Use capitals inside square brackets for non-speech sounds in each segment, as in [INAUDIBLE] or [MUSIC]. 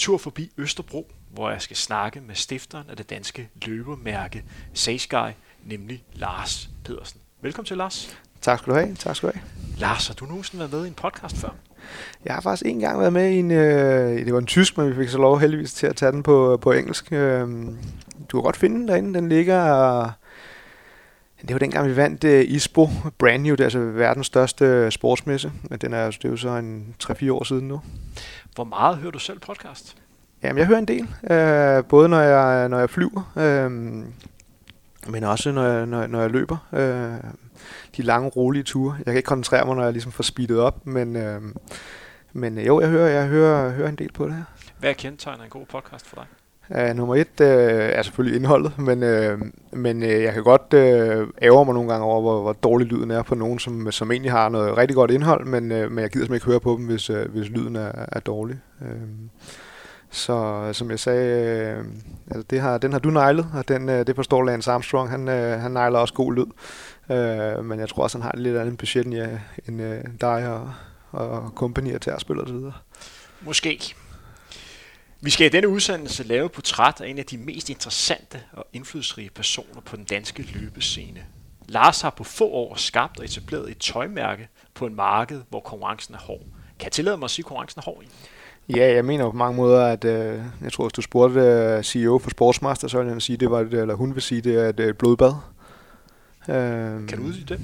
tur forbi Østerbro, hvor jeg skal snakke med stifteren af det danske løbermærke Sagesky, nemlig Lars Pedersen. Velkommen til, Lars. Tak skal du have. Tak skal du have. Lars, har du nogensinde været med i en podcast før? Jeg har faktisk en gang været med i en, øh, det var en tysk, men vi fik så lov heldigvis til at tage den på, på engelsk. Øh, du kan godt finde den derinde. Den ligger, det var dengang vi vandt uh, ISPO Brand New, det er altså verdens største sportsmesse. Men den er, det er jo så en 3-4 år siden nu. Hvor meget hører du selv podcast? Jamen, jeg hører en del. Øh, både når jeg, når jeg flyver, øh, men også når jeg, når, når jeg løber. Øh, de lange, rolige ture. Jeg kan ikke koncentrere mig, når jeg ligesom får speedet op, men, øh, men øh, jo, jeg hører, jeg hører, hører en del på det her. Hvad kendetegner en god podcast for dig? Uh, nummer et uh, er selvfølgelig indholdet, men, uh, men uh, jeg kan godt uh, ære mig nogle gange over, hvor, hvor dårlig lyden er på nogen, som, som egentlig har noget rigtig godt indhold, men, uh, men jeg gider simpelthen ikke høre på dem, hvis, uh, hvis lyden er, er dårlig. Uh, så som jeg sagde, uh, altså det har, den har du nejlet, og den, uh, det forstår Lance Armstrong, han, uh, han nejler også god lyd. Uh, men jeg tror også, han har lidt andet budget end, ja, end uh, dig og, og kompagnier til at spille osv. Måske. Vi skal i denne udsendelse lave et portræt af en af de mest interessante og indflydelsesrige personer på den danske løbescene. Lars har på få år skabt og etableret et tøjmærke på en marked, hvor konkurrencen er hård. Kan jeg tillade mig at sige, at konkurrencen er hård? Ja, jeg mener på mange måder, at øh, jeg tror, hvis du spurgte øh, CEO for Sportsmaster, så ville han sige, det var eller hun vil sige, det er et blodbad. Øh, kan du udsige det?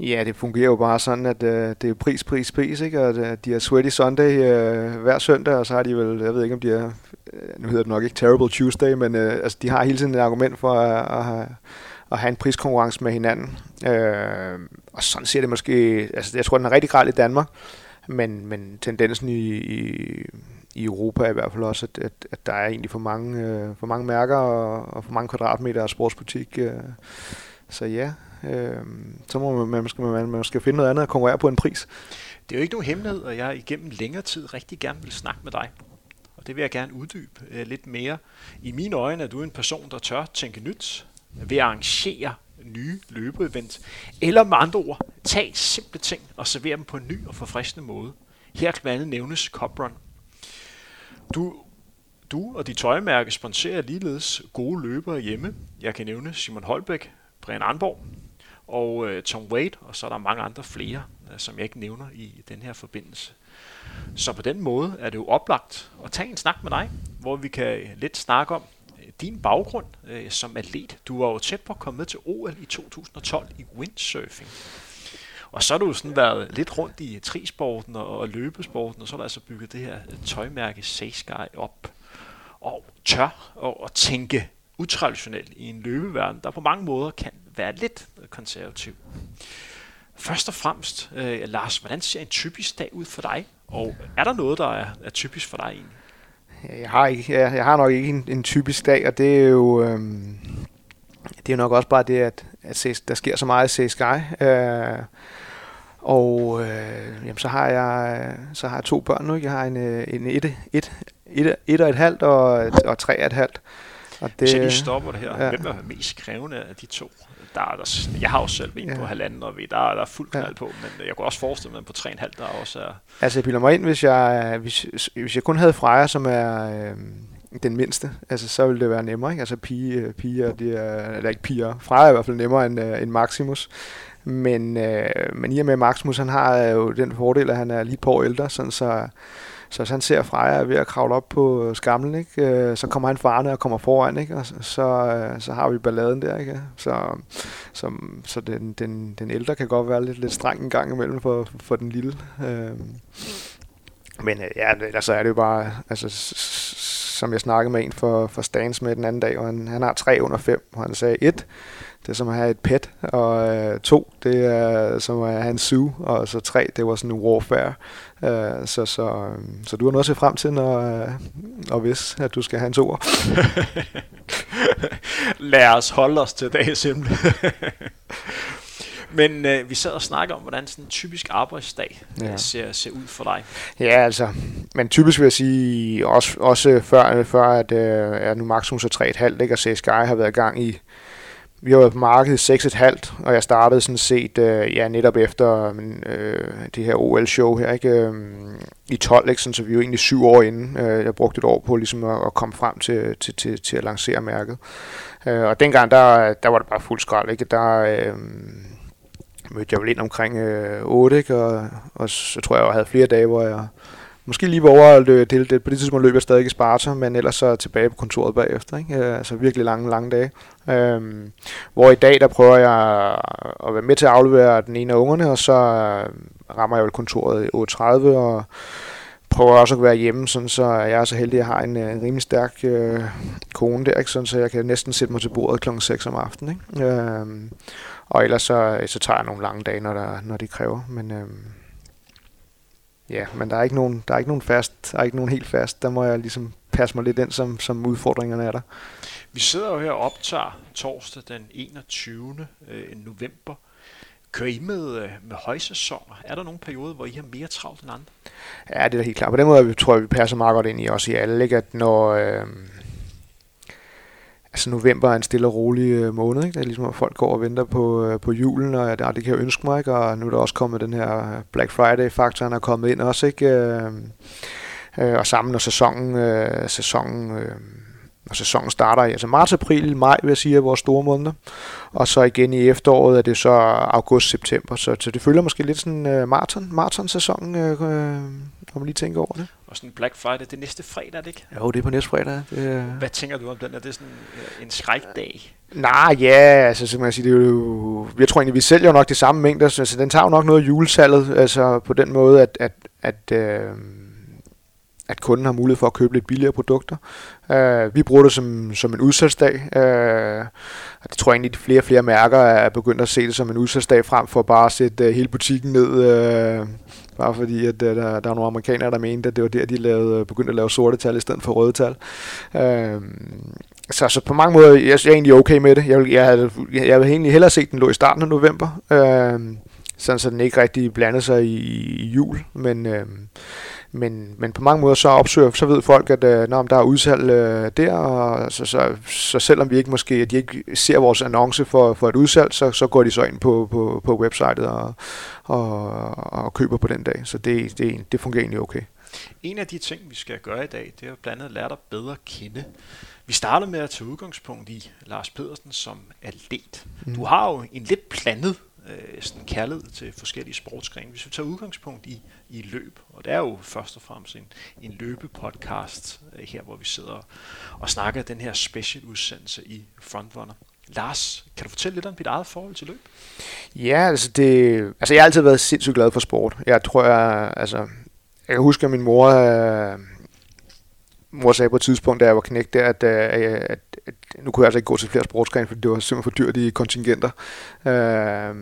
Ja, det fungerer jo bare sådan, at øh, det er pris, pris, pris, ikke? Og øh, de har Sweaty Sunday øh, hver søndag, og så har de vel, jeg ved ikke om de er, øh, nu hedder det nok ikke Terrible Tuesday, men øh, altså, de har hele tiden et argument for at, at, have, at have en priskonkurrence med hinanden. Øh, og sådan ser det måske, altså jeg tror, den er rigtig grad i Danmark, men, men tendensen i, i, i Europa er i hvert fald også, at, at, at der er egentlig for mange, øh, for mange mærker og, og for mange kvadratmeter af sportsbutik. Øh, så ja, øh, så må man, man, skal, man, man skal finde noget andet at konkurrere på en pris. Det er jo ikke nogen hemmelighed, at jeg igennem længere tid rigtig gerne vil snakke med dig. Og det vil jeg gerne uddybe øh, lidt mere. I mine øjne er du en person, der tør tænke nyt ved at arrangere nye løbeevent. Eller med andre ord, tag simple ting og server dem på en ny og forfriskende måde. Her kan blandt andet nævnes Cup Run. Du, du og dit tøjmærke sponsorer ligeledes gode løbere hjemme. Jeg kan nævne Simon Holbæk, Brian Anborg, og øh, Tom Wade, og så er der mange andre flere, øh, som jeg ikke nævner i den her forbindelse. Så på den måde er det jo oplagt at tage en snak med dig, hvor vi kan lidt snakke om øh, din baggrund øh, som atlet. Du var jo tæt på at komme med til OL i 2012 i windsurfing. Og så har du sådan været lidt rundt i trisporten og, og løbesporten, og så har du altså bygget det her øh, tøjmærke Sky op. Og tør at, og tænke utraditionelt i en løbeverden, der på mange måder kan være lidt konservativ. Først og fremmest, øh, Lars, hvordan ser en typisk dag ud for dig? Og er der noget, der er, er typisk for dig egentlig? Jeg har, ikke, jeg, jeg har nok ikke en, en typisk dag, og det er jo øhm, det er jo nok også bare det, at, at der sker så meget i CSGI. Øh, og øh, jamen, så har jeg så har jeg to børn nu. Jeg har en, øh, en et, et, et, et og et halvt og, og tre og et halvt. Og det, Hvis jeg lige stopper det her, ja. hvem er mest krævende af de to? Der er der, jeg har jo selv en ja. på halvanden, og der er der fuld knald ja. på, men jeg kunne også forestille mig, på 3,5 der også er... Altså jeg bilder mig ind, hvis jeg, hvis, hvis jeg kun havde Freja, som er øh, den mindste, altså så ville det være nemmere, ikke? Altså pige, piger, de er, eller ikke piger, Freja er i hvert fald nemmere end, øh, end Maximus. Men, øh, men i og med Maximus, han har jo den fordel, at han er lige på ældre, sådan så så hvis han ser Freja ved at kravle op på skamlen, ikke, øh, så kommer han farne og kommer foran, ikke, og så, så øh, har vi balladen der. Ikke? Så, så, så den, den, den ældre kan godt være lidt, lidt streng en gang imellem for, for den lille. Øh. Men ja, altså er det jo bare, altså, som jeg snakkede med en for, for Stans med den anden dag, og han, han har tre under fem, og han sagde et, det er som at have et pet, og øh, to, det er som at have en zoo, og så tre, det var sådan en warfare. Øh, så, så, øh, så du har noget at se frem til, når, øh, og hvis, at du skal have en toer. [LAUGHS] Lad os holde os til dagens simple. [LAUGHS] Men øh, vi sad og snakker om, hvordan sådan en typisk arbejdsdag ja. Øh, ser, ser ud for dig. Ja, altså. Men typisk vil jeg sige, også, også før, før at øh, er nu maksimum så 3,5, ikke? og CSGI har været i gang i vi har været på markedet 6,5, og jeg startede sådan set øh, ja, netop efter øh, det her OL-show her, ikke? Øh, i 12, ikke? Sådan, så vi er jo egentlig syv år inden. Øh, jeg brugte et år på ligesom at, at komme frem til, til, til, til at lancere mærket. Øh, og dengang, der, der var det bare fuld skrald, ikke? Der øh, mødte jeg vel ind omkring øh, 8, ikke? Og, og så tror jeg, jeg havde flere dage, hvor jeg Måske lige over det, det, det, på det tidspunkt løb jeg stadig i Sparta, men ellers så tilbage på kontoret bagefter. Ikke? Øh, altså virkelig lange, lange dage. Øhm, hvor i dag, der prøver jeg at være med til at aflevere den ene af ungerne, og så øh, rammer jeg vel kontoret i 8.30, og prøver også at være hjemme, sådan, så jeg er så heldig, at jeg har en, øh, en rimelig stærk øh, kone der, ikke? Sådan, så jeg kan næsten sætte mig til bordet kl. 6 om aftenen. Ikke? Øhm, og ellers så, øh, så tager jeg nogle lange dage, når, der, når de kræver. Men, øhm, Ja, men der er ikke nogen, der er ikke nogen fast, der er ikke nogen helt fast. Der må jeg ligesom passe mig lidt ind, som, som udfordringerne er der. Vi sidder jo her og optager torsdag den 21. Øh, november. Kører I med, øh, med højsæsoner? Er der nogle perioder, hvor I har mere travlt end andre? Ja, det er da helt klart. På den måde tror jeg, vi passer meget godt ind i os i alle. Ikke? At når, øh, altså november er en stille og rolig øh, måned, ikke? Det er ligesom, at folk går og venter på, øh, på julen, og ja, ah, det kan jeg ønske mig, ikke? Og nu er der også kommet den her Black Friday-faktor, er kommet ind også, ikke? Øh, øh, og sammen når sæsonen, øh, sæsonen øh, når sæsonen starter i altså marts, april, maj, vil jeg sige, er vores store måneder. Og så igen i efteråret er det så august, september. Så, så det følger måske lidt sådan uh, maraton, maraton-sæson, uh, uh, når man lige tænker over det. Og sådan Black Friday, det er næste fredag, er det ikke? Jo, det er på næste fredag. Det, uh... Hvad tænker du om den? Er det sådan uh, en skrækdag? Nej, ja, altså så man sige, det er jo, jeg tror egentlig, vi sælger jo nok det samme mængder, så altså, den tager jo nok noget af julesalget, altså på den måde, at, at, at uh, at kunden har mulighed for at købe lidt billigere produkter. Uh, vi bruger det som, som en udsalgsdag. Uh, øh, og det tror jeg egentlig, at flere og flere mærker er begyndt at se det som en udsalgsdag, frem for bare at sætte uh, hele butikken ned. Uh, bare fordi, at uh, der, der er nogle amerikanere, der mente, at det var der, de lavede, begyndte at lave sorte tal i stedet for røde tal. Uh, så, så på mange måder, jeg, jeg er egentlig okay med det. Jeg, vil, jeg, havde, jeg, jeg havde egentlig hellere set den lå i starten af november. Uh, sådan så den ikke rigtig blandede sig i, i jul. Men, øh, men, men på mange måder så opsøger, så ved folk, at øh, når der er udsalg øh, der, og så, så, så selvom vi ikke måske, at de ikke ser vores annonce for, for et udsalg, så, så går de så ind på, på, på websitet og, og, og køber på den dag. Så det, det, det fungerer egentlig okay. En af de ting, vi skal gøre i dag, det er jo blandt andet lære dig bedre at kende. Vi starter med at tage udgangspunkt i Lars Pedersen som atlet. Mm. Du har jo en lidt blandet øh, sådan kærlighed til forskellige sportsgrene. Hvis vi tager udgangspunkt i, i løb, og det er jo først og fremmest en, en løbepodcast øh, her, hvor vi sidder og snakker den her special udsendelse i Frontrunner. Lars, kan du fortælle lidt om dit eget forhold til løb? Ja, altså, det, altså jeg har altid været sindssygt glad for sport. Jeg tror, jeg, altså, jeg kan huske, at min mor, øh, mor sagde på et tidspunkt, da jeg var knægt der, at, øh, at, at nu kunne jeg altså ikke gå til flere sportsgrene, for det var simpelthen for dyrt i kontingenter. Øh,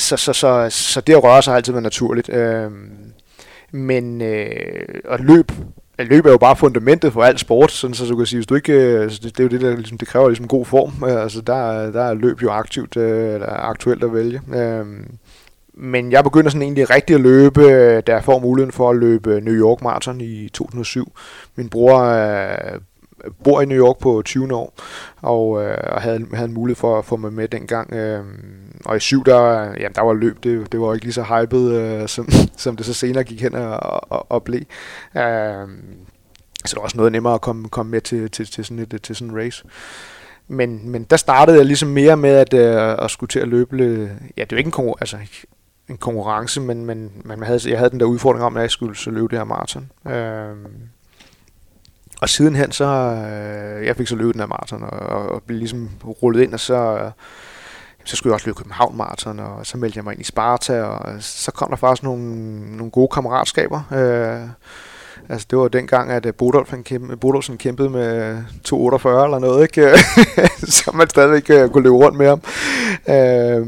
så, så, så, så det at røre sig har altid været naturligt. Øh, men øh, at løb, løb er jo bare fundamentet for alt sport, sådan så du kan sige, hvis du ikke, altså det, det er jo det, der ligesom, det kræver ligesom god form, øh, altså der, der er løb jo aktivt, øh, eller aktuelt at vælge. Øh, men jeg begynder sådan egentlig rigtig at løbe, da jeg får muligheden for at løbe New York Marathon i 2007. Min bror øh, bor i New York på 20 år, og, øh, og havde, havde en mulighed for at få mig med dengang. Øh, og i syv, der, jamen, der var løb, det, det var ikke lige så hypet, øh, som, [LAUGHS] som det så senere gik hen og, og, og blev. Øh, så det var også noget nemmere at komme, komme med til, til, til, sådan et, til sådan en race. Men, men der startede jeg ligesom mere med at, øh, at skulle til at løbe. Ja, det er jo ikke en, konkur- altså, en konkurrence, men, men man havde, jeg havde den der udfordring om, at jeg skulle så løbe det her maraton. Øh, og sidenhen så, øh, jeg fik så løbet den her maraton, og, og blev ligesom rullet ind, og så, øh, så skulle jeg også løbe København Marathon, og så meldte jeg mig ind i Sparta, og så kom der faktisk nogle, nogle gode kammeratskaber. Øh, altså det var dengang, at øh, Bodolf, han kæmpe, Bodolfsen kæmpede med 2,48 eller noget, ikke? [LAUGHS] så man stadigvæk øh, kunne løbe rundt med ham. Øh,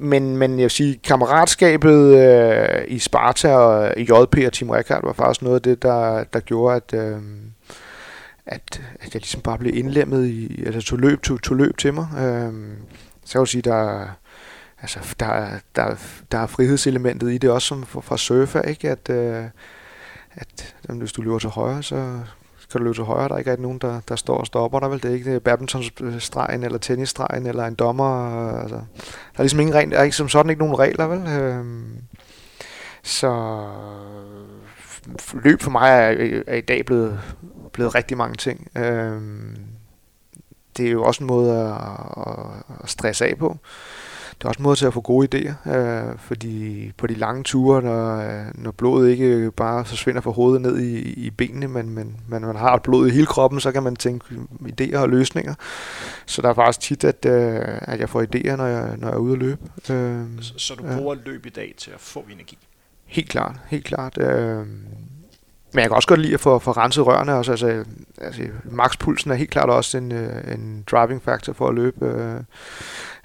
men, men jeg vil sige, kammeratskabet øh, i Sparta og i JP og Team Rekard var faktisk noget af det, der, der gjorde, at, øh, at, at jeg ligesom bare blev indlemmet i, altså tog løb, tog, tog løb til mig. Øh, så jeg vil sige, der, altså, der, der, der er frihedselementet i det også som fra, fra surfer, ikke? At, øh, at hvis du løber til højre, så kan du løbe til højre. Der er ikke nogen, der, der står og stopper der vel. Det er ikke badmintonstregen eller tennisstregen eller en dommer. Altså, der er ligesom ingen der er ikke som sådan ikke nogen regler, vel? Øhm, så løb for mig er, er i dag blevet, blevet rigtig mange ting. Øhm, det er jo også en måde at, at stresse af på. Det er også en måde til at få gode idéer, øh, fordi på de lange ture, når, når blodet ikke bare forsvinder fra hovedet ned i, i benene, men, men, men man har blod i hele kroppen, så kan man tænke idéer og løsninger. Så der er faktisk tit, at, øh, at jeg får idéer, når jeg, når jeg er ude at løbe. Øh, så, så du bruger ja. løb i dag til at få energi? Helt klart, helt klart. Øh, men jeg kan også godt lide at få, få renset rørene. Også, altså, altså, maxpulsen er helt klart også en, øh, en driving factor for at løbe. Øh,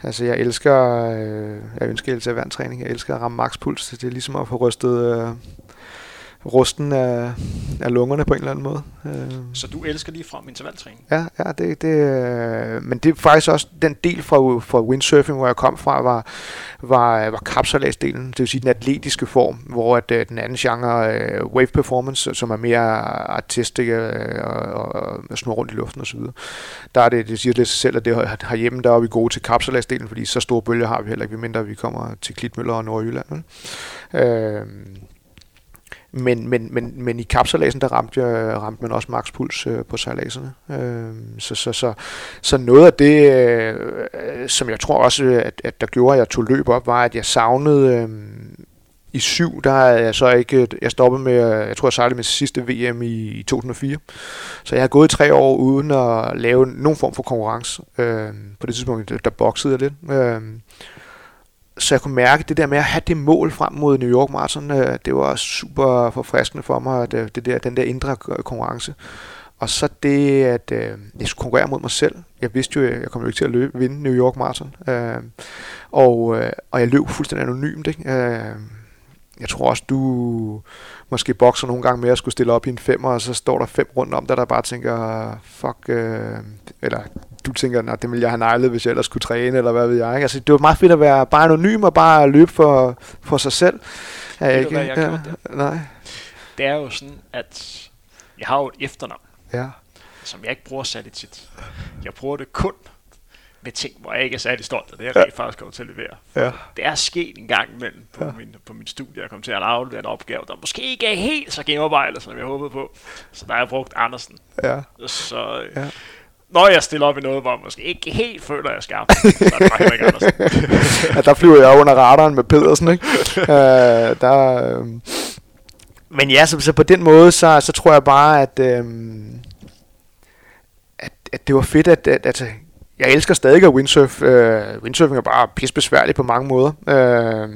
altså, jeg elsker, øh, jeg ønsker en træning Jeg elsker at ramme maxpuls. Det er ligesom at få rystet øh, rusten af, af lungerne på en eller anden måde. Øh. Så du elsker lige frem intervaltræning? Ja, ja det, det, øh, men det er faktisk også den del fra, fra windsurfing, hvor jeg kom fra, var, var, var kapsalasdelen, det vil sige den atletiske form, hvor at, øh, den anden genre, wave performance, som er mere artistisk øh, og, og, og snurre rundt i luften osv., der er det, det siger det sig selv, at det herhjemme, der er vi gode til kapsalasdelen, fordi så store bølger har vi heller ikke, mindre vi kommer til Klitmøller og Nordjylland. Øh, men, men, men, men i kapsalasen, der ramte, jeg, ramte man også makspuls øh, på sejladserne. Øh, så, så, så, så noget af det, øh, som jeg tror også, øh, at, at der gjorde, at jeg tog løb op, var, at jeg savnede... Øh, i syv, der er jeg så ikke, øh, jeg stoppede med, øh, jeg tror jeg sejlede med sidste VM i, i 2004. Så jeg har gået tre år uden at lave nogen form for konkurrence. Øh, på det tidspunkt, der, der boxede jeg lidt. Øh, så jeg kunne mærke det der med at have det mål frem mod New York Marathon, øh, det var super forfriskende for mig, at, det der, den der indre konkurrence. Og så det, at øh, jeg skulle konkurrere mod mig selv. Jeg vidste jo, at jeg kom jo ikke til at løbe, vinde New York Marathon. Øh, og, øh, og jeg løb fuldstændig anonymt. Ikke? Øh, jeg tror også, du måske bokser nogle gange med at skulle stille op i en femmer, og så står der fem rundt om der der bare tænker, fuck, øh, eller du tænker, at det ville jeg have nejlet, hvis jeg ellers skulle træne, eller hvad ved jeg. Ikke? Altså, det var meget fedt at være bare anonym og bare løbe for, for sig selv. Er jeg ikke? Hvad jeg ja, det? Nej. Det er jo sådan, at jeg har jo et efternavn, ja. som jeg ikke bruger særligt tit. Jeg bruger det kun med ting, hvor jeg ikke er særlig stolt af det, jeg ja. rent faktisk kommer til at levere. Ja. Det er sket en gang imellem på, ja. min, på min studie, jeg kom til at aflevere en opgave, der måske ikke er helt så gennemarbejdet, som jeg håbede på. Så der har jeg brugt Andersen. Ja. Så ja. når jeg stiller op i noget, hvor jeg måske ikke helt føler, at jeg er skarp, så er det bare ikke Andersen. [LAUGHS] ja, der flyver jeg under radaren med Pedersen, ikke? uh, [LAUGHS] der, uh... Men ja, så, så på den måde, så, så tror jeg bare, at, uh, at, at det var fedt, at, at, at jeg elsker stadig at windsurf. Øh, windsurfing er bare pissebesværligt på mange måder. Øh,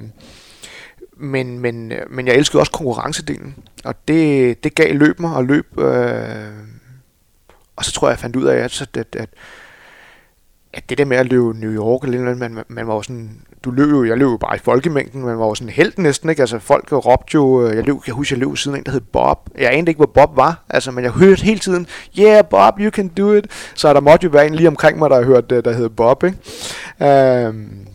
men, men, øh, men jeg elskede også konkurrencedelen. Og det, det gav løb mig og løb. Øh, og så tror jeg, jeg fandt ud af, at, at, at, at det der med at løbe New York, eller man, man var sådan du løb jo, jeg løb jo bare i folkemængden, man var jo sådan helt næsten, ikke? Altså folk råbte jo, øh, jeg løb, jeg husker, jeg løb siden en, der hed Bob. Jeg anede ikke, hvor Bob var, altså, men jeg hørte hele tiden, yeah, Bob, you can do it. Så der måtte jo være en lige omkring mig, der hørte, øh, der hed Bob, ikke? Um,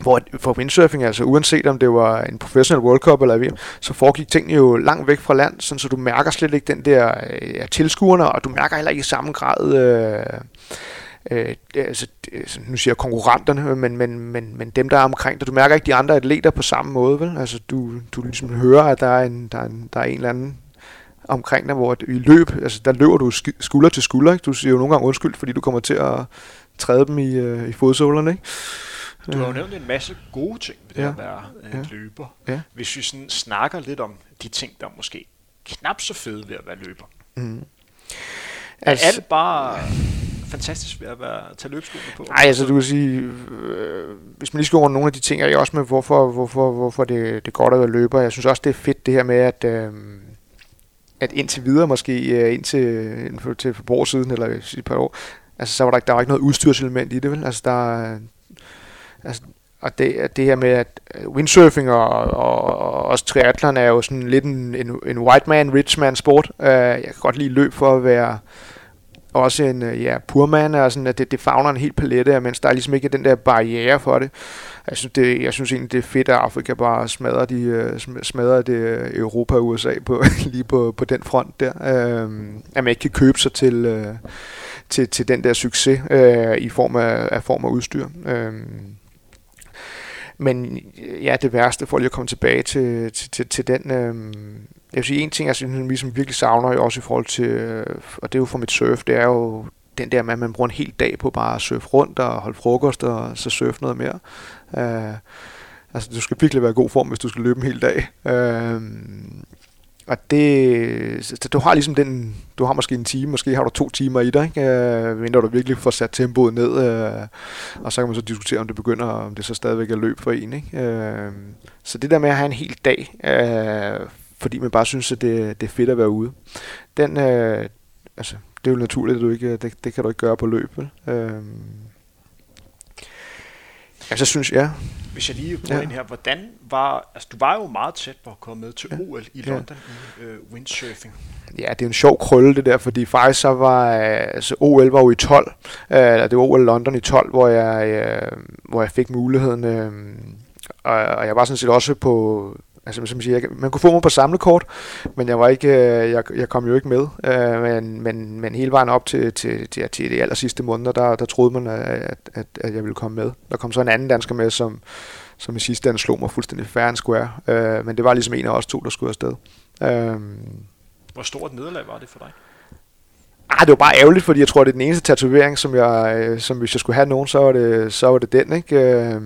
hvor for windsurfing, altså uanset om det var en professional World Cup eller VM, så foregik tingene jo langt væk fra land, sådan, så du mærker slet ikke den der øh, ja, tilskuerne, og du mærker heller ikke i samme grad øh, øh, altså, nu siger jeg konkurrenterne, men, men, men, men dem, der er omkring dig. Du mærker ikke de andre atleter på samme måde, vel? Altså, du, du ligesom hører, at der er en, der er en, der er en eller anden omkring dig, hvor i løb, altså der løber du skulder til skulder, ikke? Du siger jo nogle gange undskyld, fordi du kommer til at træde dem i, øh, i fodsålerne, ikke? Du har jo nævnt en masse gode ting ved det ja. at være øh, ja. løber. Ja. Hvis vi sådan snakker lidt om de ting, der er måske knap så fede ved at være løber. Mm. Altså, er alt bare fantastisk ved at være, tage løbeskoene på? Nej, altså du kan sige, øh, hvis man lige skal over nogle af de ting, er jeg også med, hvorfor, hvorfor, hvorfor det, det er godt at være løber. Jeg synes også, det er fedt det her med, at, øh, at indtil videre måske, øh, indtil indtil for, til siden, eller et par år, altså så var der, der var ikke noget udstyrselement i det, vel? Altså der, øh, altså, og det, det her med, at øh, windsurfing og, og, og også triathlon er jo sådan lidt en, en, en white man, rich man sport. Uh, jeg kan godt lide løb for at være også en øh, ja, purman, og sådan, at det, det fagner en helt palette, mens der er ligesom ikke den der barriere for det. Jeg synes, det, jeg synes egentlig, det er fedt, at Afrika bare smadrer, de, øh, smadrer det øh, Europa og USA på, [LAUGHS] lige på, på den front der. Øh, at man ikke kan købe sig til, øh, til, til den der succes øh, i form af, af form af udstyr. Øh, men øh, ja, det værste, for lige at komme tilbage til, til, til, til den... Øh, jeg vil sige, en ting, jeg synes, ligesom virkelig savner, jo også i forhold til, øh, og det er jo for mit surf, det er jo den der med, at man bruger en hel dag på bare at surfe rundt og holde frokost og så surfe noget mere. Øh, altså, du skal virkelig være i god form, hvis du skal løbe en hel dag. Øh, og det, så du har ligesom den, du har måske en time, måske har du to timer i dig, ikke? Øh, mindre du virkelig får sat tempoet ned, øh, og så kan man så diskutere, om det begynder, om det så stadigvæk er løb for en. Ikke? Øh, så det der med at have en hel dag, øh, fordi man bare synes, at det, det er fedt at være ude, den, øh, altså, det er jo naturligt, at du ikke, det, det kan du ikke gøre på løb. Vel? Uh, altså, synes jeg, hvis jeg lige går ja. ind her, hvordan var, altså du var jo meget tæt på at komme med til ja. OL i London ja. i øh, windsurfing. Ja, det er en sjov krølle det der, fordi faktisk så var, altså OL var jo i 12, øh, det var OL London i 12, hvor jeg, øh, hvor jeg fik muligheden, øh, og, og jeg var sådan set også på, Altså, som siger, jeg, man kunne få mig på samlekort, men jeg var ikke, øh, jeg, jeg kom jo ikke med. Øh, men, men, men hele vejen op til, til, til, til de aller sidste måneder, der, der troede man, at, at, at jeg ville komme med. Der kom så en anden dansker med, som, som i sidste ende slog mig fuldstændig fair and square. Øh, men det var ligesom en af os to, der skulle afsted. Øh, Hvor stort nederlag var det for dig? Ah, det var bare ærgerligt, fordi jeg tror, det er den eneste tatovering, som jeg, øh, som hvis jeg skulle have nogen, så var det, så var det den, ikke? Øh,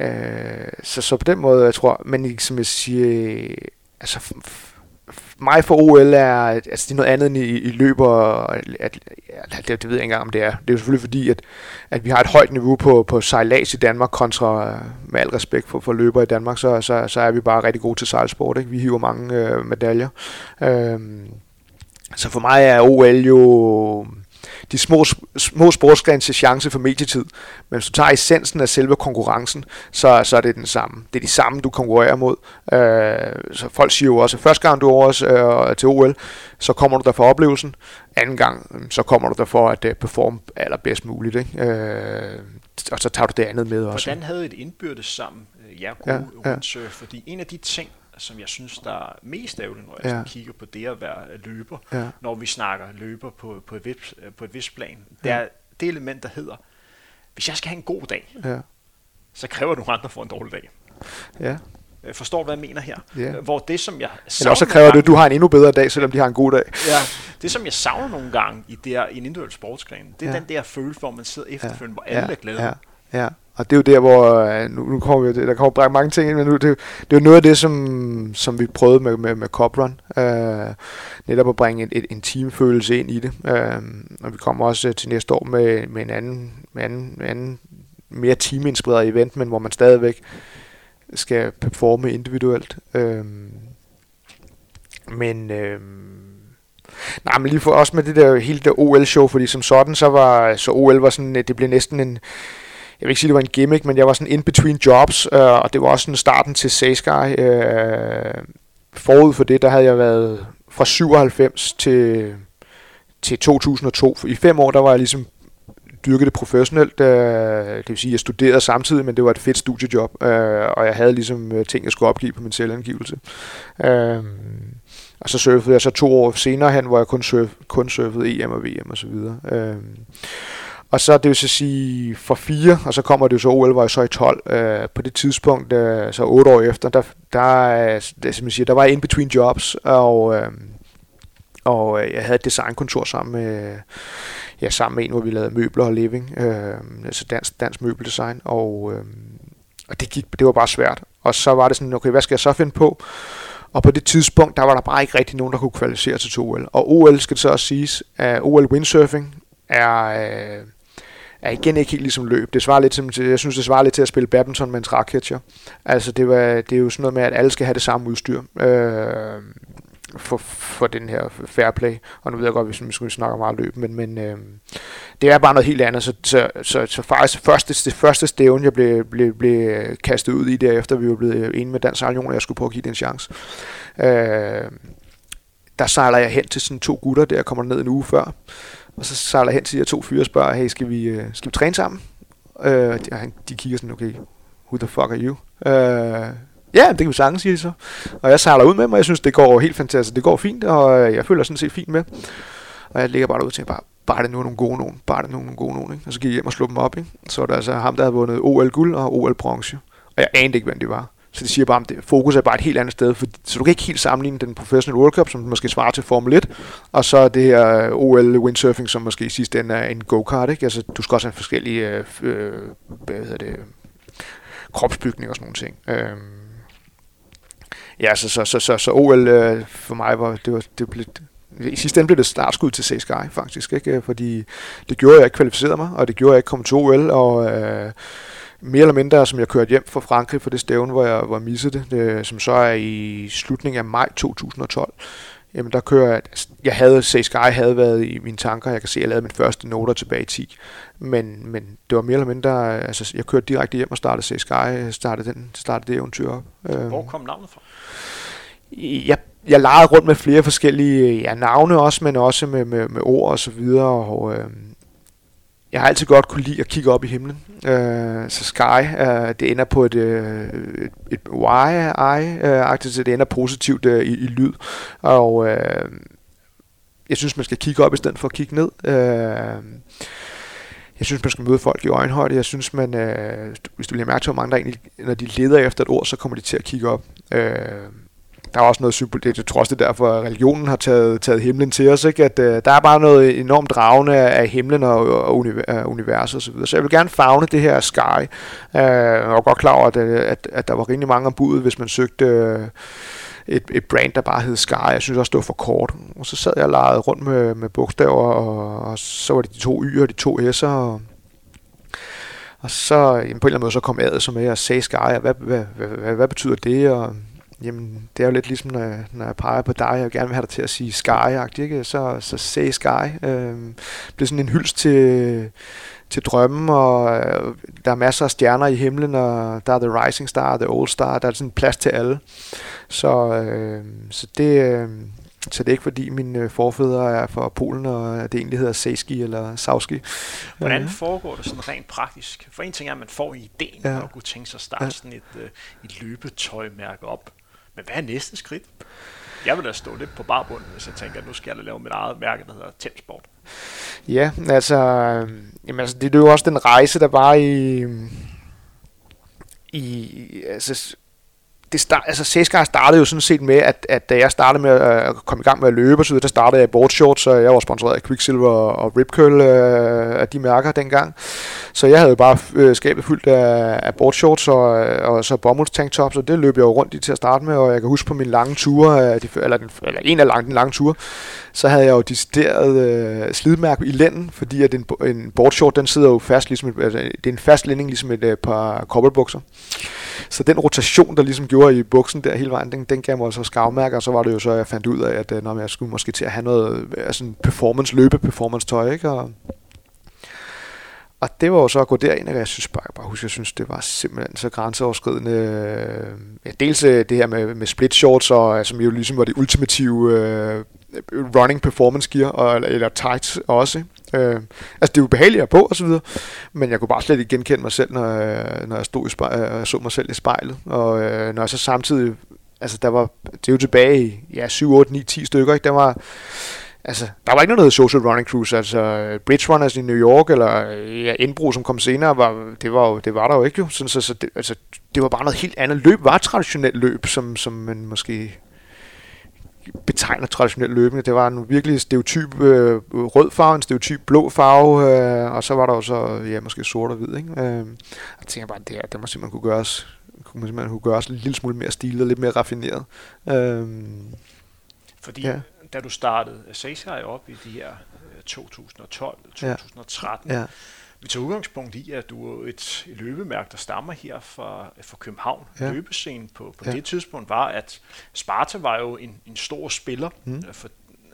Øh, så, så på den måde, jeg tror, men som jeg siger, altså mig for OL er, altså det er noget andet end i, i løber, at, at, det, det ved jeg ikke engang, om det er. Det er jo selvfølgelig fordi, at, at vi har et højt niveau på, på sejlads i Danmark, kontra, øh, med al respekt for, for løber i Danmark, så, så, så er vi bare rigtig gode til sejlsport. Ikke? Vi hiver mange øh, medaljer. Øh, så for mig er OL jo de små, små sportsgrens til chance for medietid. Men hvis du tager essensen af selve konkurrencen, så, så er det den samme. Det er de samme, du konkurrerer mod. Øh, så folk siger jo også, at første gang du er over øh, til OL, så kommer du der for oplevelsen. Anden gang, så kommer du der for at uh, performe allerbedst muligt. Ikke? Øh, og så tager du det andet med også. Hvordan havde et indbyrdes sammen, øh, jer gode ja, ja. Fordi en af de ting, som jeg synes, der er mest ærgerligt, når jeg ja. kigger på det at være løber, ja. når vi snakker løber på, på, et, vis, på et vis plan. Det er det element, der hedder, hvis jeg skal have en god dag, ja. så kræver du andre for en dårlig dag. Ja. Øh, forstår du, hvad jeg mener her? Ja. Hvor det, som jeg Eller også kræver det, at du har en endnu bedre dag, selvom de har en god dag. Ja. Det, som jeg savner nogle gange i, det her, i en individuel sportsgren, det er ja. den der følelse, hvor man sidder efterfølgende, ja. hvor alle ja. er glade. Ja. Ja, og det er jo der, hvor øh, nu, nu kommer vi, der kommer mange ting ind, men nu, det, det er jo noget af det, som, som vi prøvede med, med, med Coprun. Øh, netop at bringe et, et, en teamfølelse ind i det. Øh, og vi kommer også øh, til næste år med, med en anden, med anden, med anden mere teaminspireret event, men hvor man stadigvæk skal performe individuelt. Øh, men... Øh, Nej, men lige for også med det der hele det OL-show, fordi som sådan, så var så OL var sådan, øh, det blev næsten en, jeg vil ikke sige, det var en gimmick, men jeg var sådan in between jobs, øh, og det var også sådan starten til Saysky. Øh, forud for det, der havde jeg været fra 97 til, til 2002. I fem år, der var jeg ligesom dyrket det professionelt. Øh, det vil sige, jeg studerede samtidig, men det var et fedt studiejob, øh, og jeg havde ligesom øh, ting, jeg skulle opgive på min selvangivelse. Øh, og så surfede jeg så to år senere hen, hvor jeg kun, surf, kun surfede EM og VM og så videre. Øh, og så det vil så sige for fire, og så kommer det jo så OL, var jeg så i 12. Øh, på det tidspunkt, øh, så otte år efter, der, der, det, som jeg siger, der var jeg in between jobs, og, øh, og øh, jeg havde et designkontor sammen med, ja, sammen med en, hvor vi lavede møbler og living, øh, altså dansk, dansk møbeldesign, og, øh, og det, gik, det var bare svært. Og så var det sådan, okay, hvad skal jeg så finde på? Og på det tidspunkt, der var der bare ikke rigtig nogen, der kunne kvalificere sig til OL. Og OL skal det så også siges, at OL windsurfing er... Øh, er igen ikke helt ligesom løb. Det svarer lidt til, jeg synes, det svarer lidt til at spille badminton med en trækcatcher. Altså, det, var, det er jo sådan noget med, at alle skal have det samme udstyr. Øh, for, for den her fair play. Og nu ved jeg godt, hvis vi skulle snakke meget løb, men, men øh, det er bare noget helt andet. Så, så, så, så faktisk første, det første stævn, jeg blev, blev, blev kastet ud i derefter, vi var blevet enige med Dansk Union, og jeg skulle prøve at give det en chance. Øh, der sejler jeg hen til sådan to gutter, der kommer ned en uge før. Og så sejler jeg hen til de her to fyre og spørger, hey, skal vi, øh, skal vi træne sammen? Øh, de, de kigger sådan, okay, who the fuck are you? Øh, ja, det kan vi sagtens, siger de så. Og jeg sejler ud med dem, og jeg synes, det går helt fantastisk. Det går fint, og øh, jeg føler sådan set fint med. Og jeg ligger bare derude og tænker bare, bare det nu er nogle gode nogen, bare det nu er nogle gode nogen. Ikke? Og så gik jeg hjem og slog dem op. Ikke? Så var der altså ham, der havde vundet OL-guld og OL-bronze. Og jeg anede ikke, hvem det var. Så det siger bare, at fokus er bare et helt andet sted. For, så du kan ikke helt sammenligne den professionelle World Cup, som måske svarer til Formel 1, og så det her øh, OL windsurfing, som måske i sidste ende er en go-kart. Ikke? Altså, du skal også have forskellige øh, øh hvad hedder det, kropsbygning og sådan nogle ting. Øh, ja, så, så, så, så, så OL øh, for mig var, det var, det blev, i sidste ende blev det startskud til Sky faktisk, ikke? Øh, fordi det gjorde, at jeg ikke kvalificerede mig, og det gjorde, at jeg ikke kom til OL, og øh, mere eller mindre, som jeg kørte hjem fra Frankrig for det stævne, hvor jeg, hvor jeg missede det, det, som så er i slutningen af maj 2012. Jamen der kører jeg, altså, jeg havde, Say Sky havde været i mine tanker, jeg kan se, at jeg lavede min første noter tilbage i 10, men, men det var mere eller mindre, altså jeg kørte direkte hjem og startede Say Sky, startede, den, startede det eventyr op. Hvor kom navnet fra? Jeg, jeg legede rundt med flere forskellige ja, navne også, men også med, med, med ord og så videre, og øh, jeg har altid godt kunne lide at kigge op i himlen. Øh, så Sky, øh, det ender på et, øh, et, et Y-eye-agtigt, så det ender positivt øh, i, i lyd. Og øh, jeg synes, man skal kigge op i stedet for at kigge ned. Øh, jeg synes, man skal møde folk i øjenhøjde. Jeg synes, man, øh, hvis du bliver mærke til, hvor mange der egentlig, når de leder efter et ord, så kommer de til at kigge op. Øh, der er også noget symbol, det, jeg tror også, det er derfor, at religionen har taget, taget himlen til os, ikke? at øh, der er bare noget enormt dragende af himlen og, og universet osv. Så, videre. så jeg vil gerne fagne det her sky, øh, og var godt klar over, at, øh, at, at der var rimelig mange om budet, hvis man søgte øh, et, et brand, der bare hed Sky. Jeg synes også, det var for kort. Og så sad jeg og legede rundt med, med bogstaver, og, og så var det de to Y'er og de to S'er, og og så jamen, på en eller anden måde så kom A'et som med at sagde Sky, hvad, hvad, hvad, hvad, hvad betyder det? Og jamen, det er jo lidt ligesom, når jeg, når jeg peger på dig, jeg gerne vil have dig til at sige sky ikke? Så, så say sky. Øh, det bliver sådan en hyldst til, til drømmen, og øh, der er masser af stjerner i himlen, og der er The Rising Star, The Old Star, der er sådan plads til alle. Så, øh, så det... Øh, så det er ikke fordi mine forfædre er fra Polen, og det egentlig hedder Seski eller Sauski. Hvordan foregår det sådan rent praktisk? For en ting er, at man får ideen, ja. og kunne tænke sig at starte ja. sådan et, øh, et løbetøjmærke op. Men hvad er næste skridt? Jeg vil da stå lidt på barbunden, hvis jeg tænker, at nu skal jeg lave mit eget mærke, der hedder Temsport. Ja, altså, øh, jamen, altså det er jo også den rejse, der var i, i altså, det start, altså Seskar startede jo sådan set med, at, at da jeg startede med at komme i gang med at løbe og så videre, der startede jeg i boardshorts, så og jeg var sponsoreret af Quicksilver og Rip Curl øh, af de mærker dengang. Så jeg havde bare øh, skabet fyldt af, af boardshorts og, øh, og så bomuldstanktops, og det løb jeg jo rundt i til at starte med, og jeg kan huske på min lange ture, øh, eller, den, eller en af lang, den lange ture, så havde jeg jo decideret øh, slidmærke i lænden, fordi at en, en boardshort, den sidder jo fast, ligesom et, altså, det er en fast lænding, ligesom et, et øh, par kobbelbukser. Så den rotation, der ligesom gjorde i buksen der hele vejen, den, den gav mig altså så skavmærker, og så var det jo så, jeg fandt ud af, at øh, når jeg skulle måske til at have noget øh, altså performance, løbe performance tøj, ikke? Og, og det var jo så at gå derind, og jeg synes bare, jeg bare husker, jeg synes, det var simpelthen så grænseoverskridende. Øh, ja, dels øh, det her med, med split shorts, og, som jo ligesom var det ultimative øh, running performance gear, og, eller tights også. Øh, altså det er ubehageligt at på og så videre, men jeg kunne bare slet ikke genkende mig selv, når jeg, når jeg stod i spejl, jeg øh, så mig selv i spejlet. Og øh, når jeg så samtidig, altså der var, det er jo tilbage i ja, 7, 8, 9, 10 stykker, ikke? Der var, altså, der var ikke noget social running cruise, altså Bridge Runners i New York, eller ja, indbrug, som kom senere, var, det, var jo, det var der jo ikke jo. Så, så, så det, altså, det var bare noget helt andet. Løb var traditionelt løb, som, som man måske betegner traditionelt løbende. Det var en virkelig stereotyp øh, rød farve, en stereotyp blå farve, øh, og så var der jo så, ja, måske sort og hvid. Ikke? Øh, jeg tænker bare, det her, det må simpelthen kunne gøres, kunne man simpelthen kunne gøres en lille smule mere stilet og lidt mere raffineret. Øh, Fordi ja. da du startede Sasai op i de her 2012, øh, 2013, ja. Ja vi tager udgangspunkt i, at du er et løbemærke, der stammer her fra, fra København. Ja. Løbescenen på, på ja. det tidspunkt var, at Sparta var jo en, en stor spiller mm. for,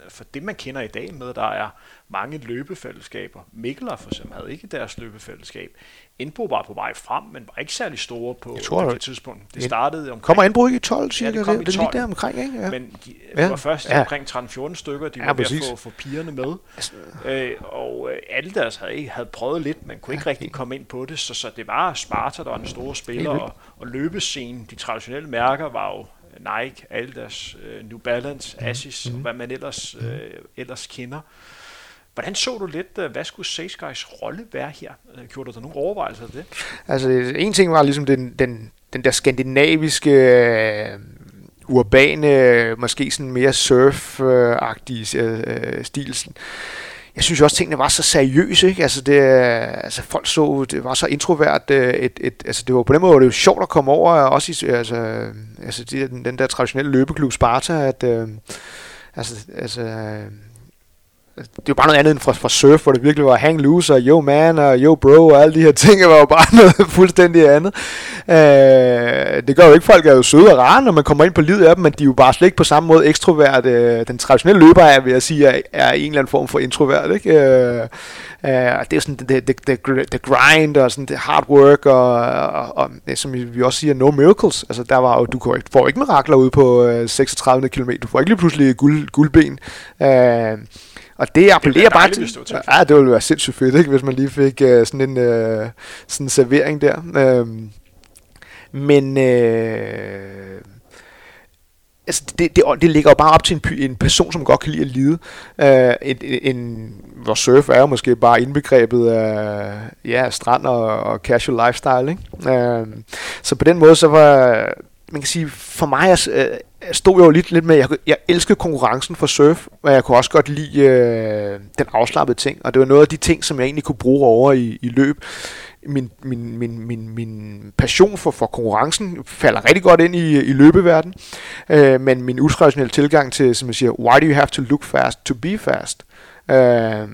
for det man kender i dag med, der er mange løbefællesskaber. Mikkeler for eksempel havde ikke deres løbefællesskab. Indbo var på vej frem, men var ikke særlig store på jeg tror, det tidspunkt. Det startede omkring... Kommer Indbo ikke i 12, siger ja, det? Kom det, det er lige der omkring, ikke? Ja. Men de, ja. var først ja. omkring 13-14 stykker, de ja, var ved at få, få pigerne med. Altså, øh, og øh, alle deres havde, ikke, havde prøvet lidt, men kunne ikke ja, rigtig komme ind på det. Så, så det var Sparta, der var en store spiller, og, og løbescenen, de traditionelle mærker, var jo Nike, Adidas, uh, New Balance, mm. Asics, mm. og hvad man ellers, uh, ellers kender. Hvordan så du lidt, hvad skulle Sageguys rolle være her? Gjorde du der nogle overvejelser af det? Altså, en ting var ligesom den, den, den der skandinaviske, uh, urbane, måske sådan mere surf-agtige uh, stil jeg synes også, at tingene var så seriøse. Ikke? Altså, det, altså, folk så, det var så introvert. Øh, et, et, altså, det var på den måde, det var sjovt at komme over, øh, også i, altså, altså den, den der traditionelle løbeklub Sparta, at, øh, altså, altså, det er jo bare noget andet end fra, fra surf, hvor det virkelig var hang loose og yo man og yo bro og alle de her ting, det var jo bare [LAUGHS] noget fuldstændig andet. Øh, det gør jo ikke, folk er jo søde og rare, når man kommer ind på livet af dem, men de er jo bare slet ikke på samme måde ekstrovert. Øh, den traditionelle løber er, vil jeg sige, er, er en eller anden form for introvert. Ikke? Øh, øh, det er jo sådan det, det, det, det grind og sådan det hard work og, og, og som vi også siger, no miracles. Altså der var jo, du får ikke mirakler ud på øh, 36 km. Du får ikke lige pludselig guld, guldben. Øh, og det appellerer bare til... Det ja, det ville være sindssygt fedt, ikke, hvis man lige fik uh, sådan en uh, sådan en servering der. Uh, men... Uh, altså det, det, det ligger jo bare op til en, en person, som godt kan lide at lide. Uh, en, en, hvor surf er jo måske bare indbegrebet af ja, strand og, og casual lifestyle. Ikke? Uh, så på den måde, så var man kan sige, for mig er, stod jeg jo lidt, lidt med, jeg, jeg elskede konkurrencen for surf, og jeg kunne også godt lide øh, den afslappede ting, og det var noget af de ting, som jeg egentlig kunne bruge over i, i løb. Min, min, min, min, min passion for, for konkurrencen falder rigtig godt ind i, i løbeverden, øh, men min utraditionelle tilgang til, som jeg siger, why do you have to look fast to be fast? Øh,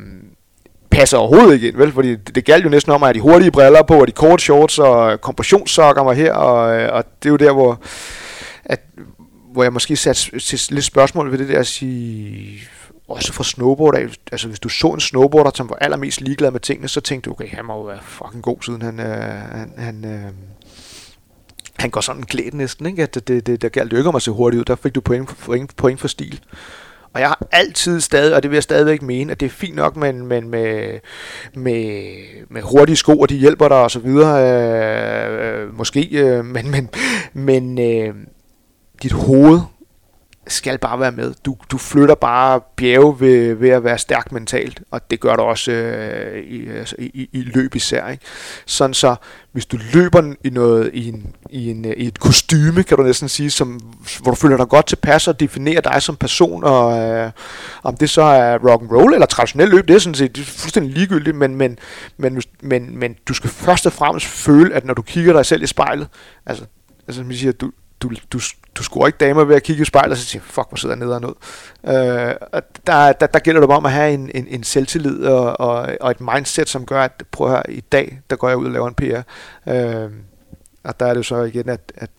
passer overhovedet ikke ind, vel? Fordi det, det galt jo næsten om at have de hurtige briller på, og de korte shorts og kompressionssokker var her, og, øh, og det er jo der, hvor, at, hvor jeg måske satte lidt spørgsmål ved det der at sige, også fra snowboard af, altså hvis du så en snowboarder, som var allermest ligeglad med tingene, så tænkte du, okay, han må jo være fucking god, siden han, øh, han, han øh, han går sådan klædt næsten, ikke? At det, det, det der galt jo ikke om at se hurtigt ud, der fik du point, point, point for stil. Og jeg har altid stadig, og det vil jeg stadigvæk mene, at det er fint nok med, med, med, med, med hurtige sko, og de hjælper dig og så videre, øh, øh, måske, øh, men, men, men øh, dit hoved skal bare være med. Du, du flytter bare bjerge ved, ved at være stærk mentalt, og det gør du også øh, i, altså, i, i løb især. Ikke? Sådan så, hvis du løber i, noget, i, en, i, en, øh, i et kostyme, kan du næsten sige, som, hvor du føler dig godt tilpas og definerer dig som person, og øh, om det så er rock and roll eller traditionel løb, det er sådan set det er fuldstændig ligegyldigt, men, men, men, men, men du skal først og fremmest føle, at når du kigger dig selv i spejlet, altså, altså som jeg siger, du, du, du, du scorer ikke damer ved at kigge i spejlet og så sige, fuck, hvor sidder jeg nede og øh, og der, der, der gælder det om at have en, en, en selvtillid og, og, og et mindset, som gør, at prøv høre, i dag, der går jeg ud og laver en PR. Øh, og der er det jo så igen, at, at,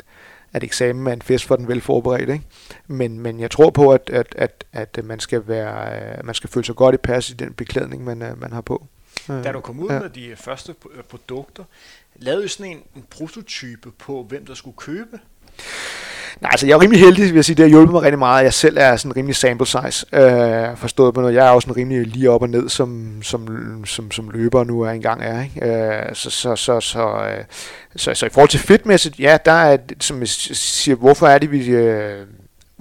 at eksamen er en fest for den velforberedte. Ikke? Men, men jeg tror på, at, at, at, at man, skal være, man skal føle sig godt i pas i den beklædning, man, man har på. Da du kom ud ja. med de første produkter, lavede du sådan en, en prototype på, hvem der skulle købe Nej, altså jeg er rimelig heldig, vil jeg sige. Det har hjulpet mig rigtig meget. Jeg selv er sådan rimelig sample size. Øh, forstået på noget. Jeg er også sådan rimelig lige op og ned, som, som, som, som løber nu er engang er. Ikke? Øh, så, så, så, så, øh, så, så, i forhold til fitmæssigt, ja, der er, som jeg siger, hvorfor er det, vi... Øh,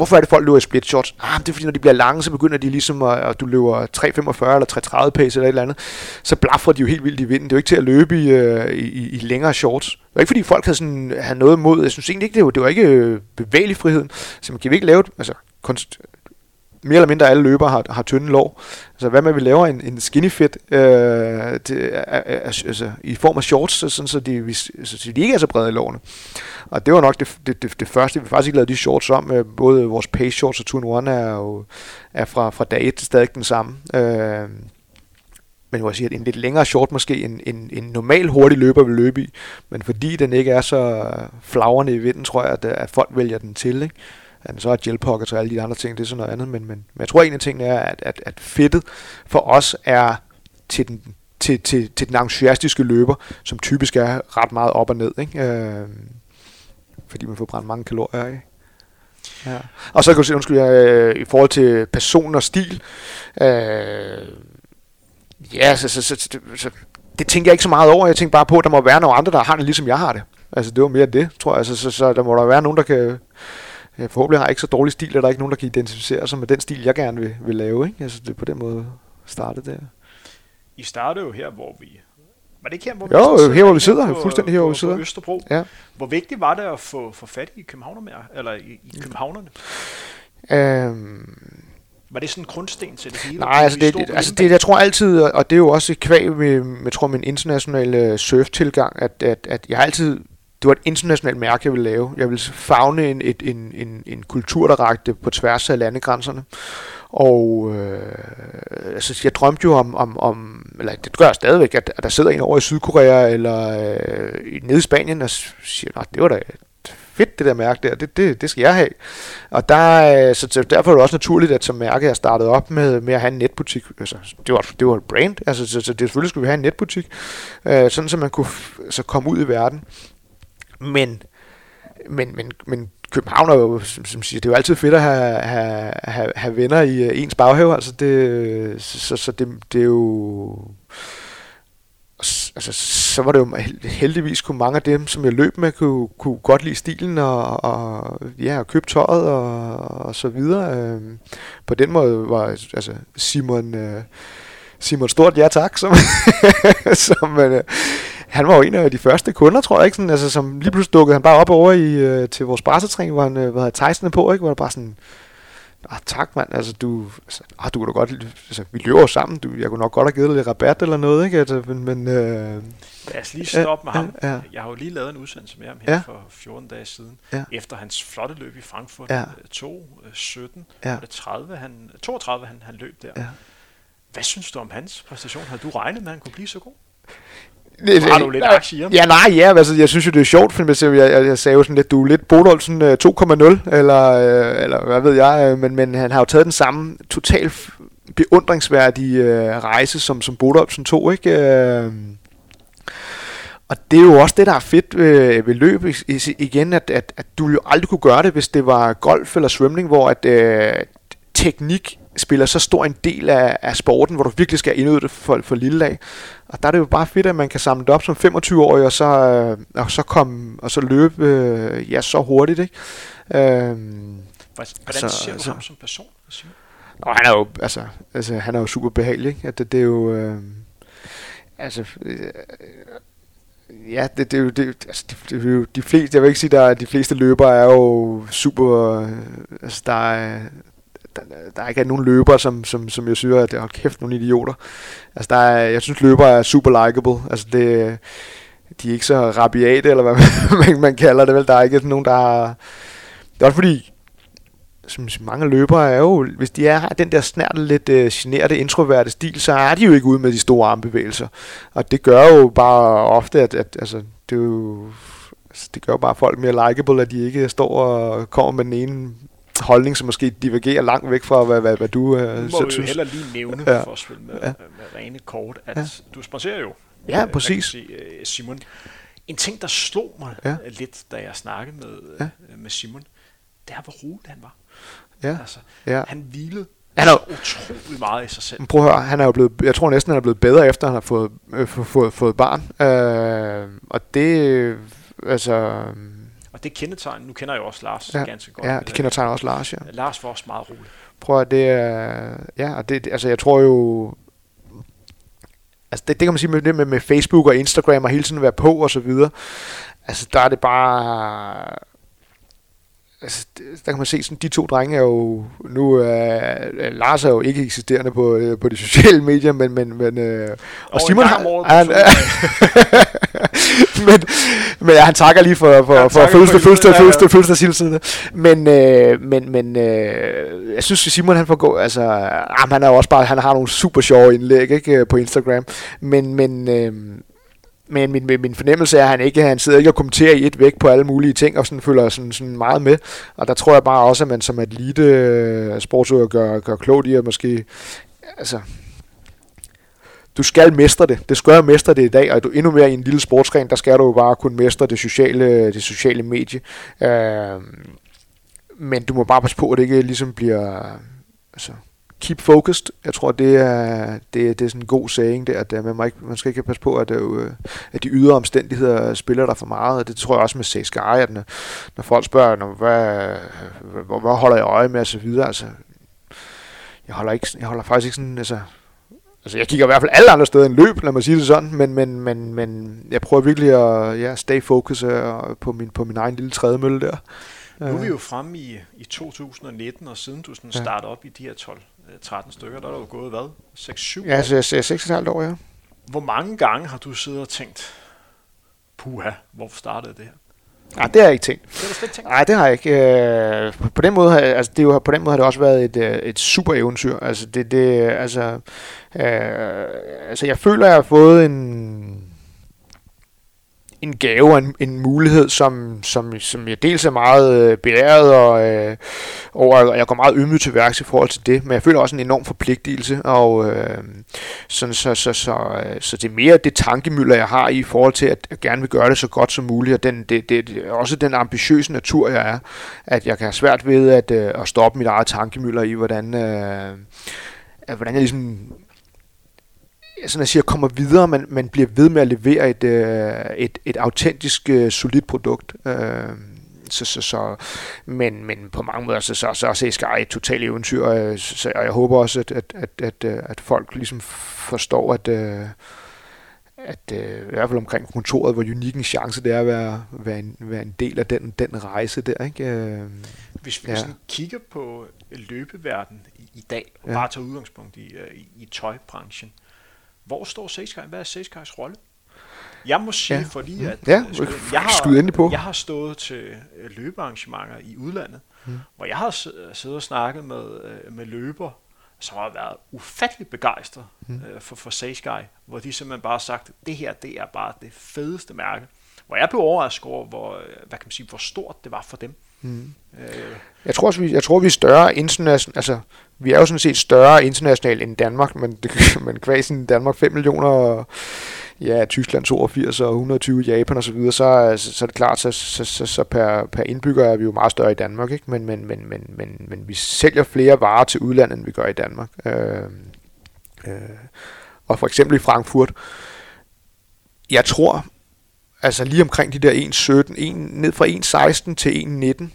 Hvorfor er det, folk løber i split shorts? Ah, det er fordi, når de bliver lange, så begynder de ligesom, at, at du løber 3.45 eller 3.30 pace eller et eller andet, så blaffer de jo helt vildt i vinden. Det er jo ikke til at løbe i, øh, i, i længere shorts. Det var ikke fordi, folk havde, sådan, havde noget imod. Jeg synes egentlig ikke, det var, det var ikke øh, bevægelig friheden. Så man kan vi ikke lave altså, kunst, mere eller mindre alle løbere har, har tynde lår. Altså hvad med, at vi laver en, en skinny fit øh, til, øh, øh, øh, altså, i form af shorts, så, sådan, så, de, vi, altså, så de ikke er så brede i lårene. Og det var nok det, det, det, det første. Vi faktisk ikke lavet de shorts om. Både vores pace shorts og 2 1 er jo er fra, fra dag 1 stadig den samme. Øh, men jeg siger, at en lidt længere short måske en, en, en normal hurtig løber vil løbe i, men fordi den ikke er så flagrende i vinden, tror jeg, at, at folk vælger den til. Ikke? At så er gel pockets og alle de andre ting, det er sådan noget andet, men, men, men jeg tror, en af tingene er, at, at, at fedtet for os er til den, til, til, til den entusiastiske løber, som typisk er ret meget op og ned, ikke? Øh, fordi man får brændt mange kalorier af. Ja. Og så kan du se, undskyld, jeg, øh, i forhold til person og stil, øh, ja, så, så, så, så, så, det tænker jeg ikke så meget over. Jeg tænker bare på, at der må være nogle andre, der har det, ligesom jeg har det. Altså, det var mere det, tror jeg. Så, så, så der må der være nogen, der kan... Ja, forhåbentlig har jeg ikke så dårlig stil, at der er ikke nogen, der kan identificere sig med den stil, jeg gerne vil, vil lave. Ikke? Altså, det er på den måde startet der. I startede jo her, hvor vi... Var det ikke her, hvor vi Jo, sidder, her hvor vi sidder. På, fuldstændig her, hvor vi sidder. På Østerbro. Ja. Hvor vigtigt var det at få, få fat i københavnerne? Eller i, i københavnerne? Øhm, var det sådan en grundsten til det hele? Nej, altså det, det, altså det, jeg tror altid, og det er jo også et kvæg med, med tror, min internationale surf-tilgang, at, at, at jeg altid, det var et internationalt mærke, jeg ville lave. Jeg ville fagne en, et, en, en, en kultur, der rakte på tværs af landegrænserne. Og øh, altså, jeg drømte jo om, om, om, eller det gør jeg stadigvæk, at, at der sidder en over i Sydkorea eller øh, nede i Spanien og siger, at det var da fedt det der mærke der, det, det, det skal jeg have. Og der, øh, så derfor er det også naturligt, at som mærke jeg startede op med, med at have en netbutik. Altså, det, var, det var et brand, altså, så, så det, selvfølgelig skulle vi have en netbutik, øh, sådan så man kunne så komme ud i verden. Men, men, men, men København er jo, som, som siger, det er jo altid fedt at have, have, have, have venner i øh, ens baghave, altså det, så, så det, det er jo altså, så var det jo heldigvis kunne mange af dem, som jeg løb med, kunne, kunne godt lide stilen og, og ja, og købe tøjet og, og så videre. Øhm, på den måde var altså Simon, øh, Simon Stort ja tak, som, [LAUGHS] som øh, han var jo en af de første kunder, tror jeg, ikke? Sådan, altså, som lige pludselig dukkede han bare op over i, øh, til vores brassetræning, hvor han øh, havde tejsene på, ikke? hvor der bare sådan, ah, tak mand, altså du, altså, ah, du kunne da godt, altså, vi løber sammen, du, jeg kunne nok godt have givet dig lidt rabat eller noget, ikke? Altså, men, men øh, Lad os lige stoppe med ham. Ja, ja. Jeg har jo lige lavet en udsendelse med ham her ja. for 14 dage siden, ja. efter hans flotte løb i Frankfurt, ja. 2, 17, ja. det 30, han, 32 han, han løb der. Ja. Hvad synes du om hans præstation? Har du regnet med, at han kunne blive så god? Det, har du lidt aktier? Ja, nej, ja, altså, jeg synes jo, det er sjovt, for jeg, jeg, jeg sagde jo sådan lidt, du er lidt Bodolsen 2,0, eller, øh, eller hvad ved jeg, øh, men, men han har jo taget den samme total beundringsværdige øh, rejse, som, som Bodolsen tog, ikke? Øh, og det er jo også det, der er fedt ved, ved løb igen, at, at, at du jo aldrig kunne gøre det, hvis det var golf eller svømning, hvor at øh, teknik spiller så stor en del af, af sporten, hvor du virkelig skal indøve det for, for lille lag. Og der er det jo bare fedt, at man kan samle det op som 25-årig, og så, øh, og så komme og så løbe øh, ja, så hurtigt. Ikke? Øh, Hvordan så, ser du så, ham som person? Nå, han er jo, altså, altså, han er jo super behagelig. Ikke? At det, det er jo... Øh, altså, øh, ja, det, det, er jo, det, altså, det, det er jo de fleste, jeg vil ikke sige, der de fleste løbere er jo super, øh, altså der er, der, der er nogen løber, som, som, som jeg synes, at det er kæft nogle idioter. Altså, der er, jeg synes, løber er super likable. Altså, det, de er ikke så rabiate, eller hvad [LAUGHS] man, man kalder det vel. Der er ikke nogen, der har... Det er også fordi, som mange løbere er jo, hvis de er, har den der snært lidt øh, generte, introverte stil, så er de jo ikke ude med de store armbevægelser. Og det gør jo bare ofte, at, at altså, det, er jo, altså, det gør jo bare folk mere likable, at de ikke står og kommer med den ene holdning, som måske divergerer langt væk fra, hvad, hvad, hvad du øh, synes. heller lige nævne, ja. for at spille med, ja. med rene kort, at ja. du sponsorerer jo. Ja, øh, præcis. Sige, øh, Simon. En ting, der slog mig ja. lidt, da jeg snakkede med, ja. Øh, med Simon, det er, hvor rolig han var. Ja. Altså, ja. Han hvilede han er utrolig meget i sig selv. Prøv at høre, han er jo blevet, jeg tror næsten, han er blevet bedre, efter han har fået, øh, fået, fået barn. Øh, og det, altså, og det kendetegn, nu kender jeg jo også Lars ja, ganske godt. Ja, det kendetegner også Lars, ja. Lars var også meget rolig. Prøv at det er, ja, og det, altså jeg tror jo, altså det, det kan man sige med, med, med Facebook og Instagram og hele tiden være på og så videre. Altså der er det bare, altså, der kan man se, sådan, de to drenge er jo, nu er uh, Lars er jo ikke eksisterende på, uh, på de sociale medier, men, men, men uh, og, og Simon har, han, [LAUGHS] men, men ja, han takker lige for, for, for følelse, følelse, følelse, følelse, følelse, men, uh, men, men uh, jeg synes, Simon han får gå, altså, uh, han er også bare, han har nogle super sjove indlæg, ikke, på Instagram, men, men, uh, men min, min fornemmelse er, at han ikke han sidder ikke og kommenterer i et væk på alle mulige ting, og sådan følger sådan, sådan meget med. Og der tror jeg bare også, at man som elite øh, sportsøger gør, gør klogt i at måske... Altså, du skal mestre det. Det skal jo mestre det i dag, og du endnu mere i en lille sportsgren, der skal du jo bare kunne mestre det sociale, det sociale medie. Øh, men du må bare passe på, at det ikke ligesom bliver... Altså, keep focused. Jeg tror, det er, det, det er sådan en god saying der, at man, ikke, man skal ikke passe på, at, øh, at de ydre omstændigheder spiller der for meget. Og det tror jeg også med CSGI, at når, når folk spørger, når, hvad, hvor, hvor holder jeg øje med, og så videre. Altså, jeg holder, ikke, jeg holder faktisk ikke sådan, altså, altså jeg kigger i hvert fald alle andre steder end løb, lad mig sige det sådan, men, men, men, men jeg prøver virkelig at ja, stay focus øh, på min, på min egen lille trædemølle der. Nu er vi jo fremme i, i 2019, og siden du sådan startede op i de her 12 13 stykker, der er jo gået hvad? 6-7 Ja, så 6,5 år, ja. Hvor mange gange har du siddet og tænkt, puha, hvorfor startede det her? Nej, det har jeg ikke tænkt. Det har du ikke tænkt? Nej, det har jeg ikke. Øh, på den måde, har, altså, det er jo, på den måde har det også været et, øh, et super eventyr. Altså, det, det, altså, øh, altså, jeg føler, jeg har fået en, en gave og en, en mulighed, som, som, som jeg dels er meget øh, beæret og, øh, og jeg går meget ydmygt til værks i forhold til det, men jeg føler også en enorm forpligtelse, og øh, sådan, så, så, så, så, så det er mere det tankemøller, jeg har i forhold til, at jeg gerne vil gøre det så godt som muligt, og den, det, det, det er også den ambitiøse natur, jeg er, at jeg kan have svært ved at, øh, at stoppe mit eget tankemøller i, hvordan, øh, hvordan jeg ligesom sådan at sige, kommer videre, men man bliver ved med at levere et, øh, et, et autentisk, øh, solidt produkt. Øh, så, så, så, men, men på mange måder, så, så, så er Sky et totalt eventyr, og, så, og jeg håber også, at, at, at, at, at folk ligesom forstår, at, at i hvert fald omkring kontoret, hvor unik en chance det er at være, være, en, være en del af den, den rejse der. Ikke? Hvis vi ja. sådan kigger på løbeverden i, i dag, og ja. bare tager udgangspunkt i, i, i tøjbranchen, hvor står Seskai? Hvad er Seskais rolle? Jeg må sige, ja. fordi mm. at ja, øh, jeg, har, på. jeg har stået til øh, løbearrangementer i udlandet, mm. hvor jeg har siddet og snakket med, øh, med løber, som har været ufattelig begejstret mm. for, for Seskai, hvor de simpelthen bare har sagt, det her det er bare det fedeste mærke. Hvor jeg blev overrasket over, hvor, hvad kan man sige, hvor stort det var for dem. Mm. Øh. Jeg tror også, vi, jeg tror, vi er større internationalt, altså vi er jo sådan set større internationalt end Danmark, men, det, [LAUGHS] men kvæsen Danmark 5 millioner, og ja, Tyskland 82 og 120 Japan og så videre, så, så, så er det klart, så, så, så, så per, per indbygger er vi jo meget større i Danmark, ikke? Men, men, men, men, men, men vi sælger flere varer til udlandet, end vi gør i Danmark. Øh, øh, og for eksempel i Frankfurt, jeg tror, altså lige omkring de der 1,17, ned fra 1,16 til 1,19,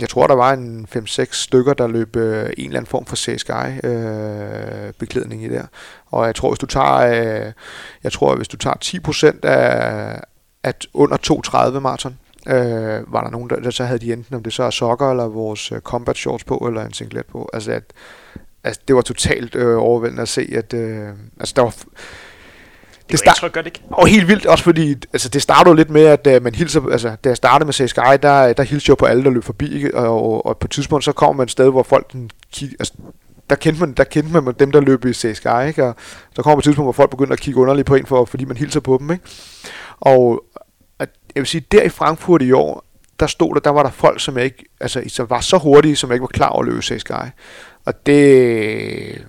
jeg tror, der var en 5-6 stykker, der løb øh, en eller anden form for CSGI-beklædning øh, i der. Og jeg tror, hvis du tager, øh, jeg tror, hvis du tager 10% af, at under 2,30 maraton, øh, var der nogen, der, der så havde de enten, om det så er sokker, eller vores øh, combat shorts på, eller en singlet på. Altså, at, altså det var totalt øh, overvældende at se, at øh, altså, der var det, det indtryk, gør det ikke? Og helt vildt, også fordi altså, det startede lidt med, at uh, man hilser, altså, da jeg startede med CSGI, der, der hilste jeg på alle, der løb forbi, ikke? Og, og, og, på et tidspunkt, så kommer man et sted, hvor folk den, altså, der kendte man, der kendte man dem, der løb i CSGI, ikke? Og så kommer et tidspunkt, hvor folk begynder at kigge underligt på en, for, fordi man hilser på dem, ikke? Og at, jeg vil sige, der i Frankfurt i år, der stod der, der var der folk, som jeg ikke, altså, som var så hurtige, som jeg ikke var klar over at løbe CSGI. Og det...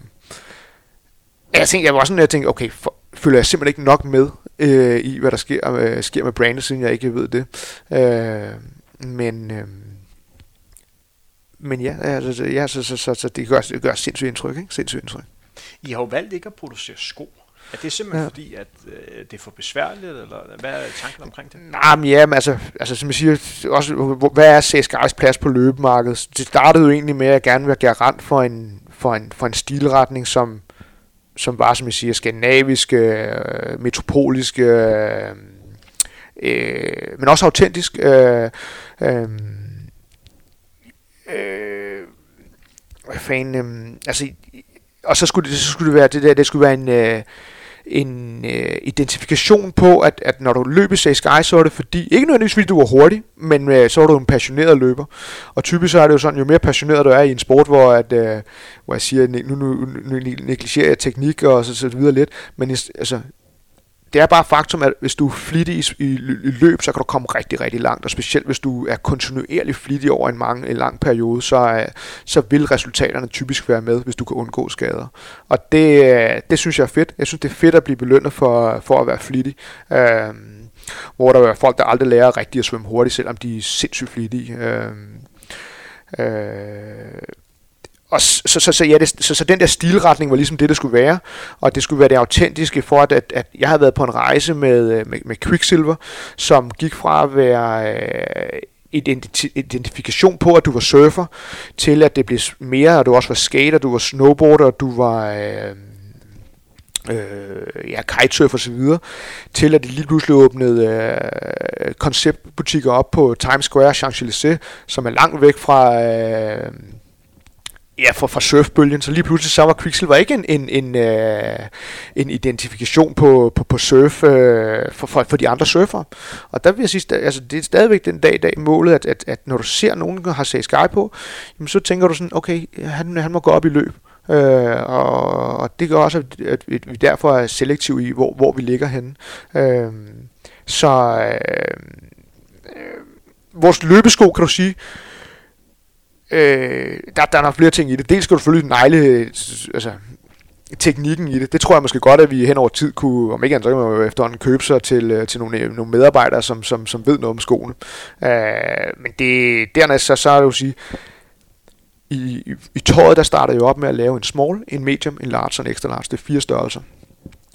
Jeg tænkte, jeg var sådan, jeg tænkte, okay, for, følger jeg simpelthen ikke nok med øh, i, hvad der sker, øh, sker med brandet, siden jeg ikke ved det. Øh, men, øh, men ja, altså, ja så, så, så, så det, gør, det gør sindssygt indtryk. Ikke? Sindssygt indtryk. I har jo valgt ikke at producere sko. Er det simpelthen ja. fordi, at øh, det er for besværligt, eller hvad er tanken omkring det? Nej, men ja, men altså, altså som jeg siger, også, hvad er CSGI's plads på løbemarkedet? Det startede jo egentlig med, at jeg gerne vil være garant for en, for en, for en stilretning, som som var, som jeg siger, skandinaviske, øh, metropoliske, øh, øh, men også autentisk. Øh, øh, øh, hvad fanden, øh, altså, og så skulle, det, så skulle det være det der, det skulle være en, øh, en øh, identifikation på, at, at når du løber i Sky, så er det fordi, ikke nødvendigvis fordi du er hurtig, men øh, så er du en passioneret løber. Og typisk så er det jo sådan, jo mere passioneret du er i en sport, hvor, at, øh, hvor jeg siger, nu, nu, nu, nu negligerer jeg teknik og så, så videre lidt, men altså, det er bare faktum, at hvis du er flittig i, i, i løb, så kan du komme rigtig, rigtig langt, og specielt hvis du er kontinuerligt flittig over en, mange, en lang periode, så, øh, så vil resultaterne typisk være med, hvis du kan undgå skader. Og det, øh, det synes jeg er fedt. Jeg synes, det er fedt at blive belønnet for, for at være flittig. Øh, hvor der er folk, der aldrig lærer rigtigt at svømme hurtigt, selvom de er sindssygt flittige. Øhm, øh, øh, og så, så, så, ja, det, så, så den der stilretning var ligesom det, det skulle være, og det skulle være det autentiske for, at, at, at jeg havde været på en rejse med, øh, med, med Quicksilver, som gik fra at være øh, identifikation på, at du var surfer, til at det blev mere, at du også var skater, du var snowboarder, du var... Øh, øh, ja, kitesurf og så videre, til at de lige pludselig åbnede øh, konceptbutikker op på Times Square, Champs-Élysées, som er langt væk fra, øh, ja, fra, fra surfbølgen, så lige pludselig så var Quicksilver ikke en, en, en, øh, en identifikation på, på, på surf øh, for, for, for de andre surfere. Og der vil jeg sige, altså det er stadigvæk den dag i dag målet, at, at, at når du ser nogen, der har set Sky på, jamen, så tænker du sådan, okay, han, han må gå op i løb. Øh, og, og det gør også, at, at vi derfor er selektive i, hvor, hvor vi ligger henne. Øh, så øh, øh, vores løbesko, kan du sige, øh, der, der er nok flere ting i det. Dels skal du selvfølgelig negle altså, teknikken i det. Det tror jeg måske godt, at vi hen over tid kunne, om ikke andet, så kan man jo efterhånden købe sig til, øh, til nogle, øh, nogle medarbejdere, som, som, som ved noget om skoene. Øh, men det, dernæst så, så er det jo at sige, i, i, i tøjet, der starter jeg op med at lave en small, en medium, en large og en extra large. Det er fire størrelser.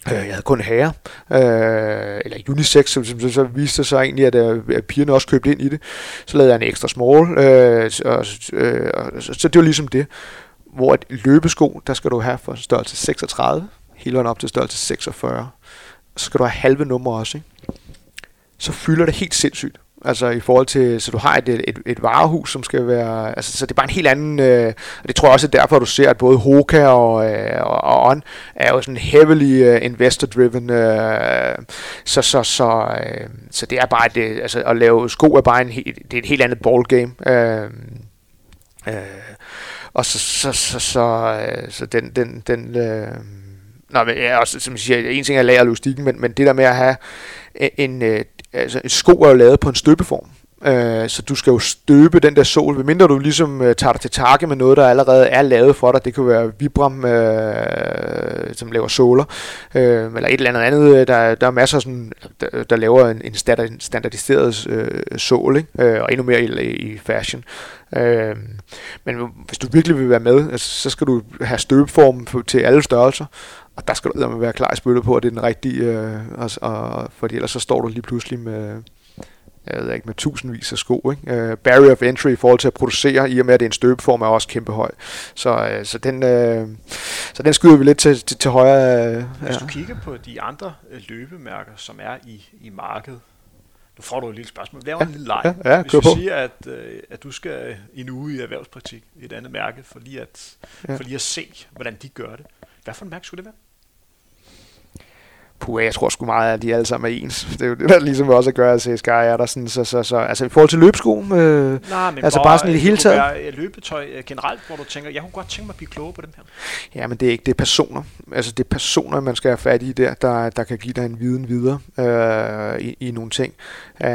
Øh, jeg havde kun herre, øh, eller unisex, som, som, så viste sig egentlig, at, øh, at pigerne også købte ind i det. Så lavede jeg en ekstra small, øh, og, øh, og, så, så det var ligesom det. Hvor et løbesko, der skal du have for størrelse 36, hele vejen op til størrelse 46. Så skal du have halve nummer også, ikke? Så fylder det helt sindssygt. Altså i forhold til, så du har et, et, et varehus, som skal være, altså så det er bare en helt anden, øh, og det tror jeg også er derfor, du ser, at både Hoka og, øh, og, og On er jo sådan heavily øh, investor-driven, øh, så, så, så, øh, så det er bare, det, øh, altså at lave sko er bare en, det er et helt andet ballgame. Øh, øh, og så, så, så, så, øh, så den, den, den øh, Nå, men ja, også, som jeg siger, en ting er lager logistikken, men, men det der med at have en, en, altså, et sko er jo lavet på en støbeform. Øh, så du skal jo støbe den der sol, medmindre du ligesom øh, tager dig til takke med noget, der allerede er lavet for dig. Det kan være Vibram, øh, som laver såler, øh, eller et eller andet andet. Der, der er masser sådan, der, der laver en, en standardiseret øh, sål, ikke? Øh, og endnu mere i, i fashion. Øh, men hvis du virkelig vil være med, altså, så skal du have støbeformen til alle størrelser. Og der skal du være klar i spillet på, at det er den rigtige, øh, og, og, fordi ellers så står du lige pludselig med, jeg ved ikke, med tusindvis af sko. Ikke? Uh, barrier of entry i forhold til at producere, i og med at det er en støbeform, er også kæmpe høj. Så, uh, så, den, uh, så den skyder vi lidt til, til, til højre. Uh, Hvis du kigger på de andre løbemærker, som er i, i markedet, nu får du et lille spørgsmål. Lav ja, en lille leg. Ja, ja, Hvis du siger, at, uh, at du skal en uge i erhvervspraktik i et andet mærke, for lige at, ja. for lige at se, hvordan de gør det. Hvad for en mærke skulle det være? Puh, jeg tror sgu meget, at de alle sammen er ens. [LAUGHS] Det er jo det, der ligesom også at gøre, at CSGI er der sådan, så, så, så, altså i forhold til løbsko, øh, Nej, men altså bare, sådan i det hele taget. Være løbetøj øh, generelt, hvor du tænker, jeg kunne godt tænke mig at blive klogere på dem her. Ja, men det er ikke, det er personer. Altså det er personer, man skal have fat i der, der, der kan give dig en viden videre øh, i, i nogle ting. Øh,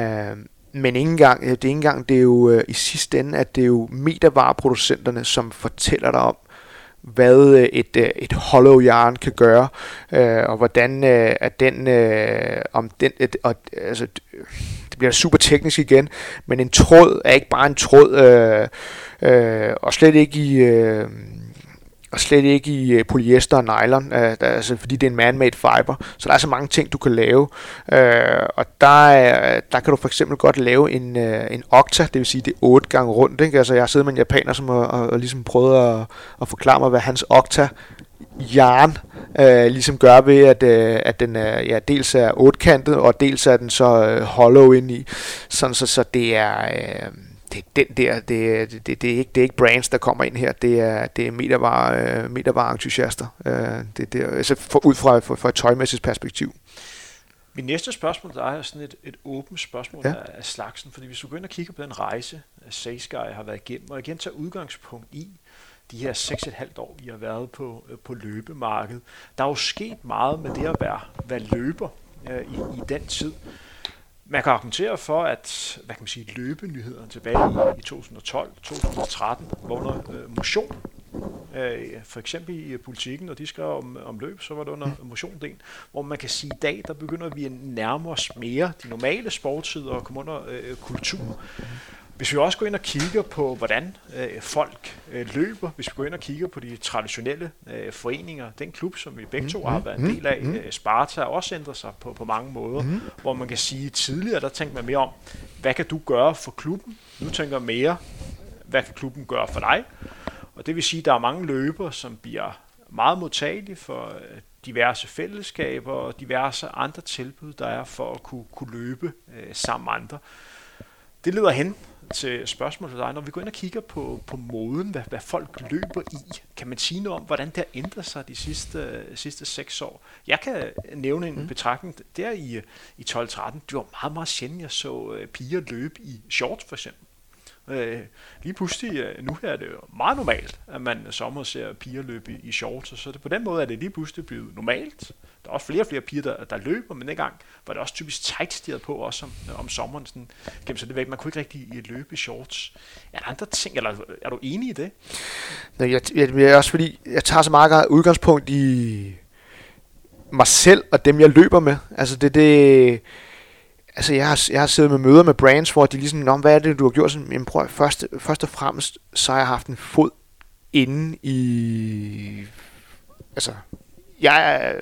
men ikke engang, det er ikke engang, det er jo øh, i sidste ende, at det er jo metervareproducenterne, som fortæller dig om, hvad øh, et, øh, et hollow yarn kan gøre, øh, og hvordan øh, at den, øh, om den, et, og, altså, det bliver super teknisk igen, men en tråd er ikke bare en tråd, øh, øh, og slet ikke i, øh, og slet ikke i øh, polyester og nylon, øh, der, altså, fordi det er en man-made fiber. Så der er så mange ting, du kan lave. Øh, og der, øh, der kan du for eksempel godt lave en, øh, en okta, det vil sige, det er otte gange rundt. Ikke? Altså, jeg har siddet med en japaner, som har og, og ligesom prøvet at, at forklare mig, hvad hans okta yarn øh, ligesom gør ved, at, øh, at den er, ja, dels er otkantet, og dels er den så øh, hollow ind i. Sådan så, så det er... Øh, det er den der, det, det, det, det, er ikke, det er ikke brands, der kommer ind her, det er, det er metervare, uh, metervare entusiaster, uh, det, det, altså for, ud fra, for, fra et tøjmæssigt perspektiv. Min næste spørgsmål der er sådan et, et åbent spørgsmål ja. af, slagsen, fordi hvis du ind og kigger på den rejse, Saysky har været igennem, og igen tager udgangspunkt i de her 6,5 år, vi har været på, øh, på løbemarkedet, der er jo sket meget med det at være, være løber øh, i, i den tid. Man kan argumentere for, at hvad kan man sige, løbenyhederne tilbage i, i 2012-2013 var under øh, motion. Øh, for eksempel i øh, politikken, når de skrev om, om løb, så var det under motiondelen, hvor man kan sige, at i dag, der begynder vi at nærme os mere de normale sportsider og komme under øh, kultur. Hvis vi også går ind og kigger på, hvordan øh, folk øh, løber, hvis vi går ind og kigger på de traditionelle øh, foreninger, den klub, som vi begge to mm, har været en del af, mm, øh, Sparta, har også ændret sig på, på mange måder, mm. hvor man kan sige, tidligere der tænkte man mere om, hvad kan du gøre for klubben? Nu tænker jeg mere, hvad kan klubben gøre for dig? Og det vil sige, at der er mange løber, som bliver meget modtagelige for øh, diverse fællesskaber og diverse andre tilbud, der er for at kunne, kunne løbe øh, sammen med andre. Det leder hen til spørgsmål til dig. Når vi går ind og kigger på, på moden, hvad, hvad folk løber i, kan man sige noget om, hvordan det har ændret sig de sidste, sidste seks år? Jeg kan nævne en mm. betragtning. Der i, i 12-13, det var meget, meget sjældent, jeg så øh, piger løbe i shorts for eksempel. Øh, lige pludselig, øh, nu her er det jo meget normalt, at man sommer ser piger løbe i, i shorts, så det, på den måde er det lige pludselig blevet normalt. Der er også flere og flere piger, der, der løber, men dengang var det også typisk tight på, også om, øh, om sommeren. Sådan, gennem så det væk. Man kunne ikke rigtig løbe i shorts. Er der andre ting, eller er du enig i det? Nej, jeg, jeg, jeg, også fordi, jeg tager så meget udgangspunkt i mig selv og dem, jeg løber med. Altså det, det altså jeg har, jeg har siddet med møder med brands, hvor de ligesom, Nå, hvad er det, du har gjort? Sådan, jamen prøv, først, først og fremmest, så har jeg haft en fod inde i, altså, jeg,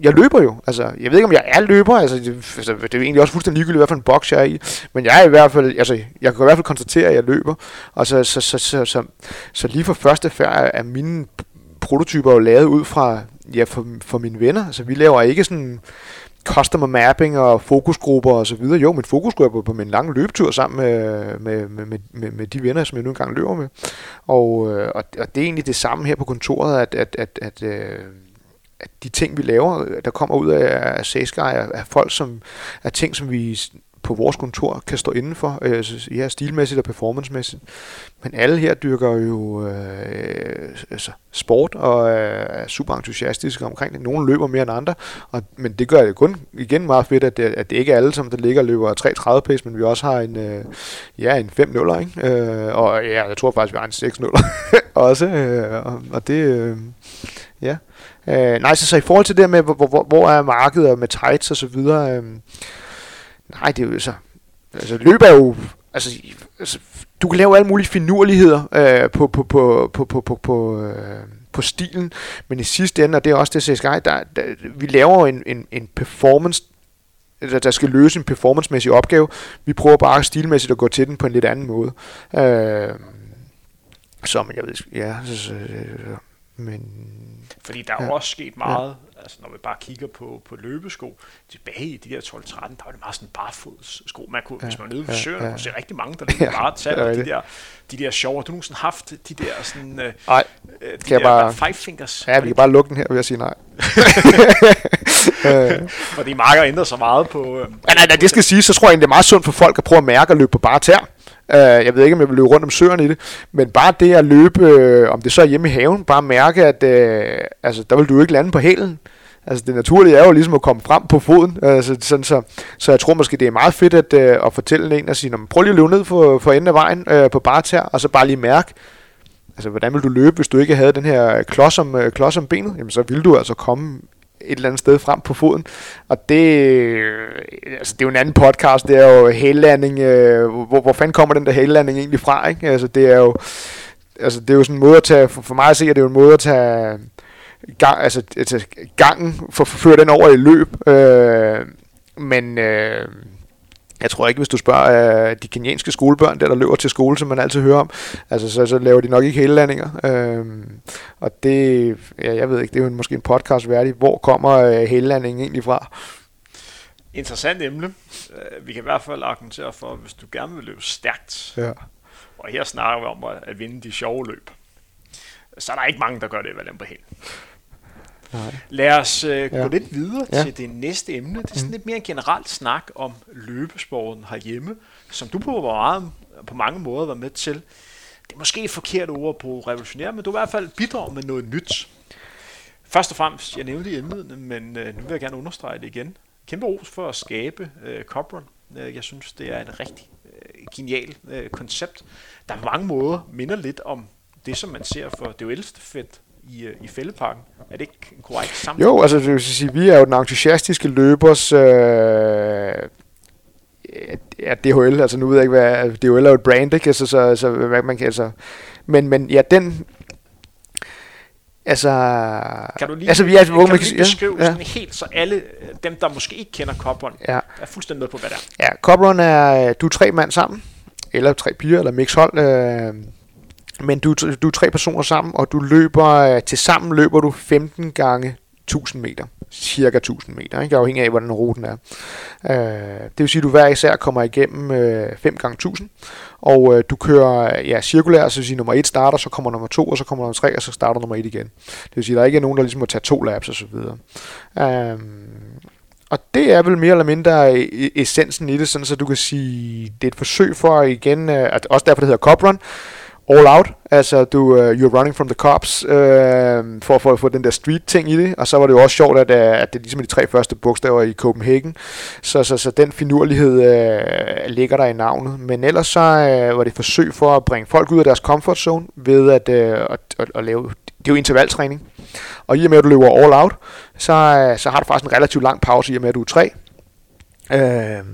jeg løber jo, altså, jeg ved ikke, om jeg er løber, altså, det, altså, det er egentlig også fuldstændig ligegyldigt, hvad for en boks jeg er i, men jeg er i hvert fald, altså, jeg kan i hvert fald konstatere, at jeg løber, og så, så, så, så, så, så lige for første færd er mine prototyper jo lavet ud fra, ja, for, for mine venner, altså, vi laver ikke sådan, customer mapping og fokusgrupper og så videre. Jo, min fokusgruppe på min lange løbetur sammen med, med, med, med, med de venner, som jeg nu engang løber med. Og, øh, og, og det er egentlig det samme her på kontoret, at, at, at, at, øh, at de ting, vi laver, der kommer ud af, af er, er folk, som er ting, som vi på vores kontor kan stå indenfor, øh, ja, stilmæssigt og performancemæssigt. Men alle her dyrker jo øh, altså sport og er super entusiastiske omkring det. Nogle løber mere end andre, og, men det gør det kun igen meget fedt, at det, at det ikke er alle, som der ligger og løber 3.30 pace, men vi også har en, øh, ja, en 5 0 ikke? Øh, og ja, jeg tror faktisk, vi har en 6 0 [LAUGHS] også, øh, og, og det, øh, ja. Øh, nej, så, så i forhold til det med, hvor, hvor, hvor er markedet med tights og så videre, øh, Nej, det er jo så... Altså, løb er jo... Altså, altså, du kan lave alle mulige finurligheder øh, på, på, på, på, på, på, på, øh, på stilen, men i sidste ende, og det er også det, CSGI, der, der, vi laver en, en, en performance der, der skal løse en performancemæssig opgave. Vi prøver bare stilmæssigt at gå til den på en lidt anden måde. Øh, som jeg ved ja, så, så, men... Fordi der er ja. også sket meget altså når vi bare kigger på, på løbesko, tilbage i de der 12-13, der var det meget sådan barfodssko. Man kunne, ja, hvis man var nede ved ja, søerne, ja. kunne se rigtig mange, der løb ja, bare tage ja, de der, de der sjove. Har du nogensinde haft de der sådan, øh, nej, øh, de kan der bare, five fingers? Ja, vi kan bare lukke den her, vil jeg sige nej. [LAUGHS] Fordi marker ændrer så meget på... Øh, ja, nej, nej, det skal sige, så tror jeg egentlig, det er meget sundt for folk at prøve at mærke at løbe på bare tær. Øh, jeg ved ikke, om jeg vil løbe rundt om søerne i det, men bare det at løbe, øh, om det så er hjemme i haven, bare mærke, at øh, altså, der vil du ikke lande på hælen. Altså det naturlige er jo ligesom at komme frem på foden, altså, sådan, så, så jeg tror måske det er meget fedt at, øh, at fortælle en og sige, prøv lige at løbe ned for, for enden af vejen øh, på barter, og så bare lige mærke, altså hvordan vil du løbe, hvis du ikke havde den her klods om, øh, klods om benet, jamen så vil du altså komme et eller andet sted frem på foden. Og det, øh, altså det er jo en anden podcast, det er jo hællanding, øh, hvor, hvor fanden kommer den der hællanding egentlig fra, ikke? Altså det er jo, altså det er jo sådan en måde at tage, for, for mig at se, at det er jo en måde at tage, gang, altså, altså gangen for at føre den over i løb. Øh, men øh, jeg tror ikke, hvis du spørger øh, de kenyanske skolebørn, der der løber til skole, som man altid hører om, altså så, så laver de nok ikke hele landinger. Øh, og det, ja, jeg ved ikke, det er jo måske en podcast værdig. Hvor kommer øh, hele landingen egentlig fra? Interessant emne. Øh, vi kan i hvert fald argumentere for, hvis du gerne vil løbe stærkt, ja. og her snakker vi om at vinde de sjove løb, så er der ikke mange, der gør det, hvad dem på helt. Lad os øh, gå ja. lidt videre ja. til det næste emne. Det er sådan mm. lidt mere en generelt snak om løbesporten herhjemme, som du på, meget, på mange måder var med til. Det er måske et forkert ord på revolutionere, men du i hvert fald bidrager med noget nyt. Først og fremmest, jeg nævnte det i emnet, men øh, nu vil jeg gerne understrege det igen. kæmpe ros for at skabe øh, Cobron. Øh, jeg synes, det er en rigtig øh, genial øh, koncept, der på mange måder minder lidt om det, som man ser for det ældste fedt i, øh, i fældeparken. Er det ikke en korrekt sammenligning? Jo, altså det vil sige, vi er jo den entusiastiske løbers øh, ja, DHL, altså nu ved jeg ikke, hvad DHL er jo et brand, ikke? Altså, så, så hvad man kan, altså, men, men ja, den, Altså, kan du lige, altså, vi er, kan hvor du man lige kan, beskrive ja, sådan helt, så alle øh, dem, der måske ikke kender Cobron, ja. er fuldstændig med på, hvad det er. Ja, Cobron er, du er tre mand sammen, eller tre piger, eller mixhold, øh, men du, du er tre personer sammen, og du løber, øh, til sammen løber du 15 gange 1000 meter. Cirka 1000 meter, ikke? afhængig af, hvordan ruten er. Øh, det vil sige, at du hver især kommer igennem øh, 5 gange 1000, og øh, du kører ja, cirkulært, så vil sige, nummer 1 starter, så kommer nummer 2, og så kommer nummer 3, og så starter nummer 1 igen. Det vil sige, at der ikke er nogen, der ligesom må tage to laps og så videre. Øh, og det er vel mere eller mindre øh, e-, essensen i det, sådan så du kan sige, det er et forsøg for igen, øh, at også derfor det hedder Cobron, all out. Altså, du, uh, you're running from the cops, uh, for, for at få den der street-ting i det. Og så var det jo også sjovt, at, uh, at det er ligesom de tre første bogstaver i Copenhagen. Så, så, så den finurlighed uh, ligger der i navnet. Men ellers så uh, var det et forsøg for at bringe folk ud af deres comfort zone ved at, uh, at, at, at lave... Det er jo intervaltræning. Og i og med, at du løber all out, så, uh, så har du faktisk en relativt lang pause i og med, at du er tre. Uh,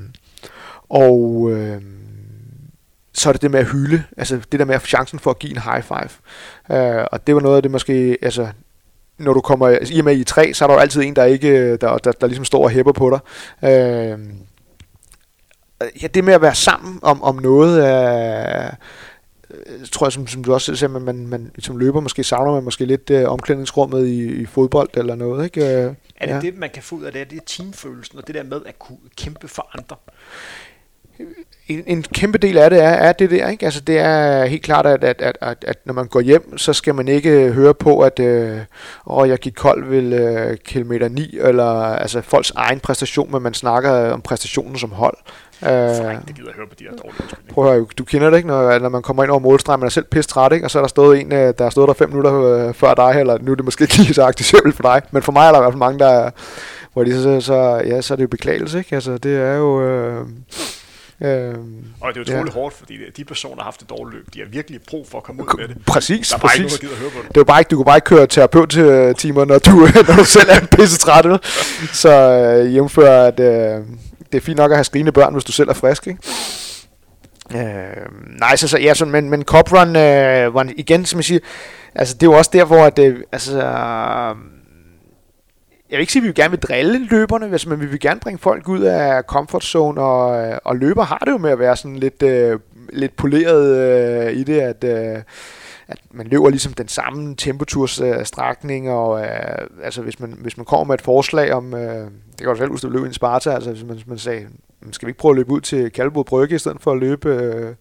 og... Uh, så er det det med at hylde, altså det der med at chancen for at give en high five. Uh, og det var noget af det måske, altså når du kommer, altså, i og med i tre, så er der jo altid en, der ikke, der, der, der ligesom står og hæpper på dig. Uh, ja, det med at være sammen om, om noget, uh, tror jeg, som, som du også siger, man, man, man som løber måske savner man måske lidt uh, omklædningsrummet i, i fodbold eller noget, ikke? Uh, er det ja. det, man kan få ud af det? Det er teamfølelsen, og det der med at kunne kæmpe for andre en, en kæmpe del af det er, er det der, ikke? Altså det er helt klart, at, at, at, at, at når man går hjem, så skal man ikke høre på, at øh, åh, jeg gik kold ved øh, kilometer 9, eller altså folks egen præstation, men man snakker om præstationen som hold. Øh, Fræk, det gider jeg høre på de her dårlige Prøv at høre, du kender det ikke, når, når man kommer ind over målstregen, man er selv pisse træt, ikke? og så er der stået en, øh, der har stået der fem minutter øh, før dig, eller nu er det måske ikke lige så aktivt for dig, men for mig er der i hvert fald mange, der hvor de så, så, ja, så er det jo beklagelse, ikke? Altså det er jo... Øh, Øhm, og det er utroligt ja. hårdt, fordi de personer, har haft et dårligt løb, de har virkelig brug for at komme ud med det. Præcis, der er præcis. Ikke nogen, der gider høre på det. det er bare ikke, du kan bare ikke køre terapeut-timer, når du, [LAUGHS] når du selv er pisse træt. Så øh, jævnfører, at øh, det er fint nok at have skrigende børn, hvis du selv er frisk, ikke? Øh, nej, så, så ja, så, men, men Cop Run, øh, igen, som jeg siger, altså det er jo også der, hvor at, øh, altså, øh, jeg vil ikke sige, at vi vil gerne vil drille løberne, altså, men vi vil gerne bringe folk ud af comfort zone, og, øh, og løber har det jo med at være sådan lidt, øh, lidt poleret øh, i det, at, øh, at man løber ligesom den samme temperatursstrækning, øh, og øh, altså hvis man, hvis man kommer med et forslag om, øh, det kan du selv huske, at løbe i en Sparta, altså hvis man, man sagde, skal vi ikke prøve at løbe ud til Kalvebod Brygge, i stedet for at løbe... Øh,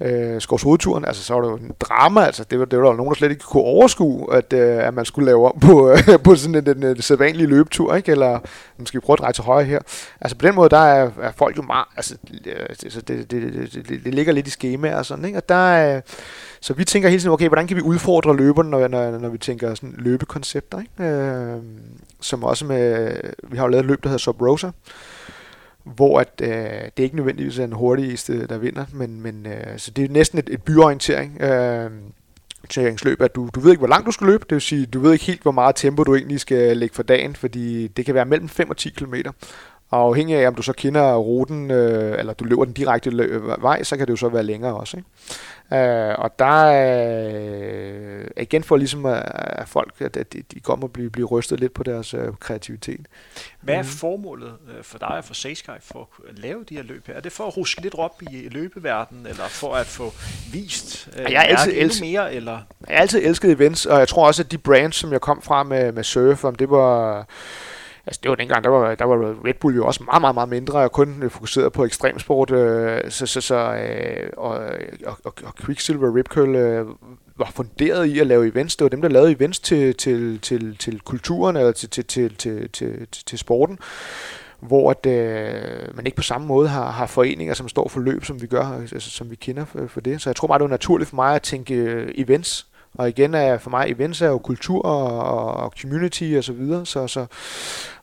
øh, Skovs hovedturen, altså så var det jo en drama, altså det var, det var der nogen, der slet ikke kunne overskue, at, øh, at man skulle lave om på, øh, på sådan en, en, en sædvanlig løbetur, ikke? eller måske prøve at dreje til højre her. Altså på den måde, der er, er folk jo meget, altså, altså det, det, det, det, det, ligger lidt i skema og sådan, ikke? og der er, så vi tænker hele tiden, okay, hvordan kan vi udfordre løberne, når, når, når vi tænker sådan løbekoncepter, ikke? Øh, som også med, vi har jo lavet et løb, der hedder Sub Rosa, hvor at, øh, det er ikke nødvendigvis er den hurtigste, der vinder, men, men øh, så det er næsten et, et byorientering. Øh, turneringsløb, at du, du ved ikke, hvor langt du skal løbe, det vil sige, du ved ikke helt, hvor meget tempo du egentlig skal lægge for dagen, fordi det kan være mellem 5 og 10 km. Og afhængig af, om du så kender ruten, øh, eller du løber den direkte løb, vej, så kan det jo så være længere også. Ikke? Øh, og der er øh, igen for ligesom at, at folk, at de, de kommer og blive, blive rystet lidt på deres øh, kreativitet. Hvad er mhm. formålet øh, for dig og for Sasky for at lave de her løb her? Er det for at ruske lidt op i løbeverdenen, eller for at få vist øh, jeg er altid endnu mere? Eller? Jeg har altid elsket events, og jeg tror også, at de brands, som jeg kom fra med, med Surf, om det var altså det var dengang, der var, der var Red Bull jo også meget, meget, meget mindre, og kun øh, fokuseret på ekstremsport, øh, så, så, så, øh, og, og, og, og Quicksilver Rip Curl øh, var funderet i at lave events. Det var dem, der lavede events til, til, til, til kulturen, eller til, til, til, til, til, til sporten hvor at, øh, man ikke på samme måde har, har foreninger, som står for løb, som vi gør, altså, som vi kender for, for det. Så jeg tror bare, det var naturligt for mig at tænke øh, events, og igen er for mig events er jo kultur og, og community og så videre. Så, så,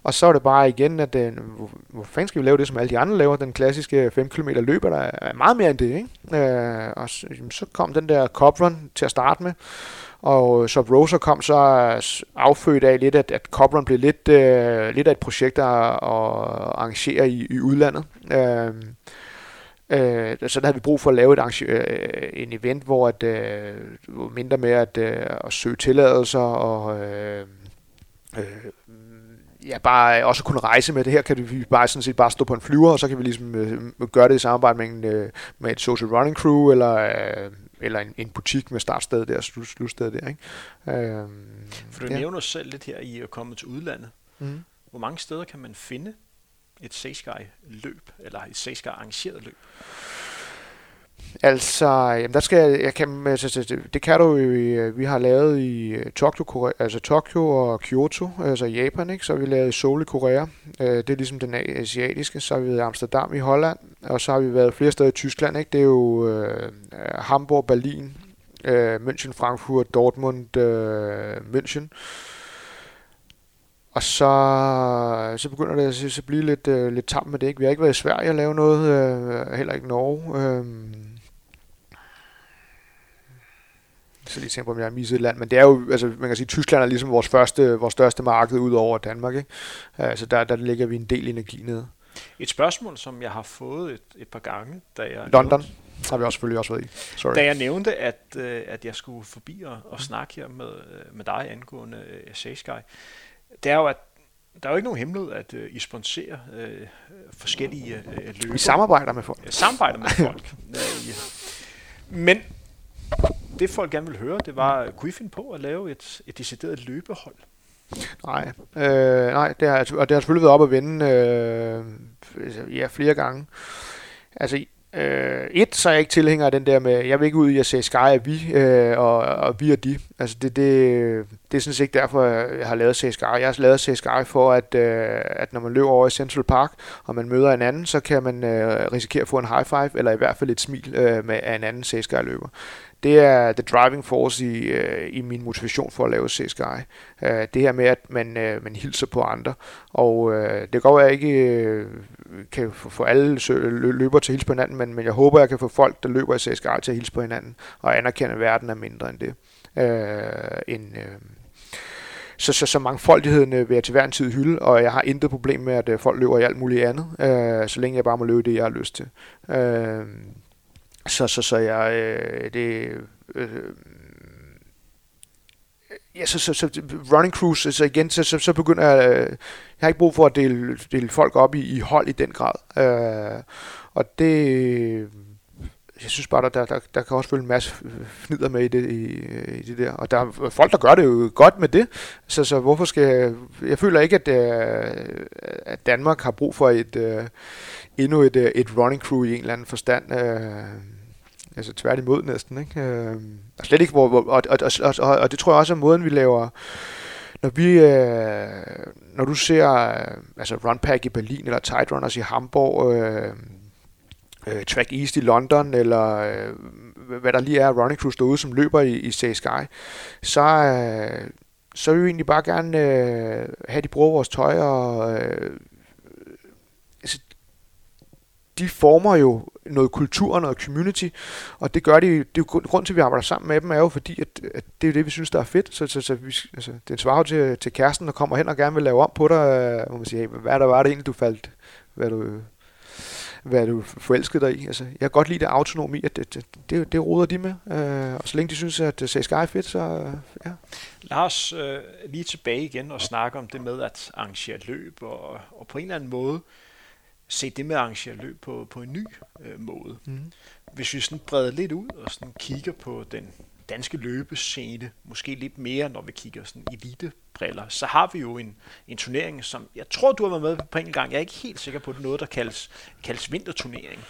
og så er det bare igen, at den, hvor, hvor fanden skal vi lave det, som alle de andre laver? Den klassiske 5 km løber, der er meget mere end det. Ikke? Øh, og så, så kom den der Cup Run til at starte med. Og så Rosa kom så affødt af lidt, at, at Cobran blev lidt, øh, lidt af et projekt at, at arrangere i, i udlandet. Øh, øh, så der havde vi brug for at lave et arrange, øh, en event, hvor at, øh, mindre med at, øh, at søge tilladelser og øh, øh, ja, bare også kunne rejse med det her, kan vi bare sådan set bare stå på en flyver, og så kan vi ligesom øh, gøre det i samarbejde med, en, øh, med et social running crew, eller øh, eller en, en butik med startsted der, slut, slutsted der. Ikke? Øhm, For du ja. nævner selv lidt her i at komme til udlandet. Mm. Hvor mange steder kan man finde et Sage løb eller et Sage arrangeret løb? Altså, jamen der skal jeg, kan, altså, det, det kan du jo, øh, vi har lavet i øh, Tokyo, Korea, altså Tokyo og Kyoto, altså Japan, ikke? så har vi lavet i Seoul i Korea, øh, det er ligesom den asiatiske, så har vi været i Amsterdam i Holland, og så har vi været flere steder i Tyskland, ikke? det er jo øh, Hamburg, Berlin, øh, München, Frankfurt, Dortmund, øh, München, og så, så begynder det at så blive lidt, øh, lidt tamt med det. Ikke? Vi har ikke været i Sverige at lave noget, øh, heller ikke Norge. Øh, så lige tænker på, om jeg har misset et land, men det er jo, altså man kan sige, Tyskland er ligesom vores første, vores største marked ud over Danmark, ikke? Altså der, der ligger vi en del energi nede. Et spørgsmål, som jeg har fået et, et par gange, da jeg... London nævnte, har vi også selvfølgelig også været i. Sorry. Da jeg nævnte, at, øh, at jeg skulle forbi og, og snakke her med, øh, med dig angående Sage Guy, det er jo, at der er jo ikke nogen hemmelighed, at uh, I sponsorer uh, forskellige uh, løber. Vi samarbejder med folk. Ja, samarbejder med folk. [LAUGHS] ja. Men det folk gerne vil høre, det var, kunne I finde på at lave et, et decideret løbehold? Nej, øh, nej det har, og det har selvfølgelig været op at vende øh, ja, flere gange. Altså, Øh, et, så er jeg ikke tilhænger af den der med, jeg vil ikke ud i at sige Sky er vi, øh, og, og vi og de. Altså det, det, det er sådan set ikke derfor, jeg har lavet CSGI. Jeg har lavet CSGI for, at, øh, at når man løber over i Central Park, og man møder en anden, så kan man øh, risikere at få en high five, eller i hvert fald et smil øh, med en anden CSGI-løber det er the driving force i, øh, i min motivation for at lave CSGI. Øh, det her med, at man, øh, man hilser på andre. Og øh, det går jeg ikke øh, kan få alle løber til at hilse på hinanden, men, men jeg håber, jeg kan få folk, der løber i CSGI til at hilse på hinanden, og anerkende, at verden er mindre end det. Øh, end, øh, så, så, så mangfoldigheden øh, vil jeg til hver en tid hylde, og jeg har intet problem med, at øh, folk løber i alt muligt andet, øh, så længe jeg bare må løbe det, jeg har lyst til. Øh, så, så, så jeg, øh, det, øh, ja, så, så, så running crews, så igen, så, så, så begynder jeg, øh, jeg har ikke brug for at dele, dele folk op i, i hold i den grad. Øh, og det, jeg synes bare, der, der, der, der kan også følge en masse fnider med i det, i, i det der. Og der er folk, der gør det jo godt med det. Så, så hvorfor skal jeg... Jeg føler ikke, at, øh, at Danmark har brug for et, øh, endnu et, øh, et running crew i en eller anden forstand. Øh, Altså tværtimod næsten, ikke? Øh, og slet ikke, hvor, hvor og, og, og, og, og det tror jeg også er måden, vi laver, når vi, øh, når du ser, øh, altså Runpack i Berlin, eller Tide Runners i Hamburg, øh, øh, Track East i London, eller øh, hvad der lige er running crews derude, som løber i, i CSGI, så, øh, så vil vi egentlig bare gerne øh, have, de bruger vores tøj, og øh, de former jo noget kultur og noget community, og det gør de, det er jo grund til, at vi arbejder sammen med dem, er jo fordi, at, at det er det, vi synes, der er fedt. Så, så, så vi, altså, det svarer til, til kæresten, der kommer hen og gerne vil lave om på dig, øh, hvor man siger, hey, hvad der var det egentlig, du faldt, hvad du, hvad du forelskede dig i. Altså, jeg kan godt lide det autonomi, at det, det, det, det roder de med. Øh, og så længe de synes, at CSK Sky er fedt, så ja. Lars, øh, lige tilbage igen og snakke om det med at arrangere løb, og, og på en eller anden måde se det med at arrangere løb på, på en ny øh, måde. Mm. Hvis vi sådan breder lidt ud og sådan kigger på den danske løbescene, måske lidt mere, når vi kigger sådan elitebriller, så har vi jo en, en turnering, som jeg tror, du har været med på en gang. Jeg er ikke helt sikker på, at det er noget, der kaldes, kaldes vinterturnering,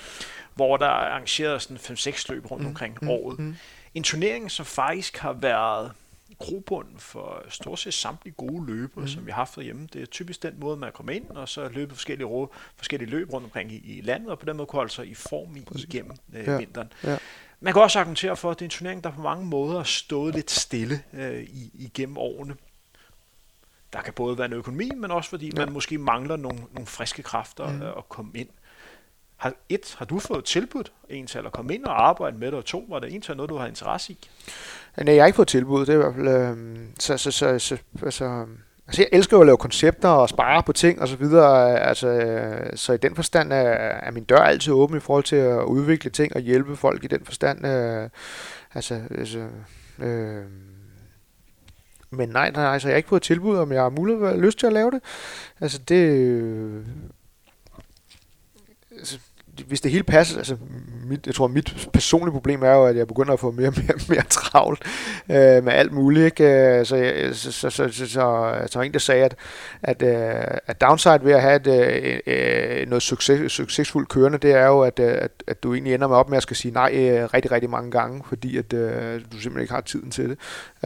hvor der er arrangeret sådan 5-6 løb rundt mm. omkring mm. året. Mm. En turnering, som faktisk har været grobund for stort set samtlige gode løber, mm. som vi har haft derhjemme. Det er typisk den måde, man kommer ind, og så løbe forskellige, råd, forskellige løb rundt omkring i, i landet, og på den måde kunne holde sig i form i, igennem øh, ja. vinteren. Ja. Man kan også argumentere for, at det er en turnering, der på mange måder har stået lidt stille øh, i, igennem årene. Der kan både være en økonomi, men også fordi ja. man måske mangler nogle, nogle friske kræfter mm. øh, at komme ind. Har, et, har du fået tilbudt en til at komme ind og arbejde med det, og to, var det en til noget, du har interesse i? Øh, nej, jeg har ikke fået tilbud. Det er i hvert fald... Øh, så, så, så, så, altså, Altså, jeg elsker jo at lave koncepter og spare på ting og så videre. Altså, øh, så i den forstand er, er min dør altid åben i forhold til at udvikle ting og hjælpe folk i den forstand. Øh, altså, altså øh, men nej, nej, altså, jeg har ikke fået tilbud, om jeg har mulighed lyst til at lave det. Altså, det... Øh, hvis det hele passer, altså mit, jeg tror mit personlige problem er jo, at jeg begynder at få mere og mere, [LAUGHS] mere travlt øh, med alt muligt. Ikke? Øh, så, jeg, så, så, så, så, så, så en, der sagde, at, at, øh, at downside ved at have et, øh, øh noget succes, succesfuldt kørende, det er jo, at, øh, at, at du egentlig ender med op med at skal sige nej øh, rigtig, rigtig mange gange, fordi at, øh, du simpelthen ikke har tiden til det.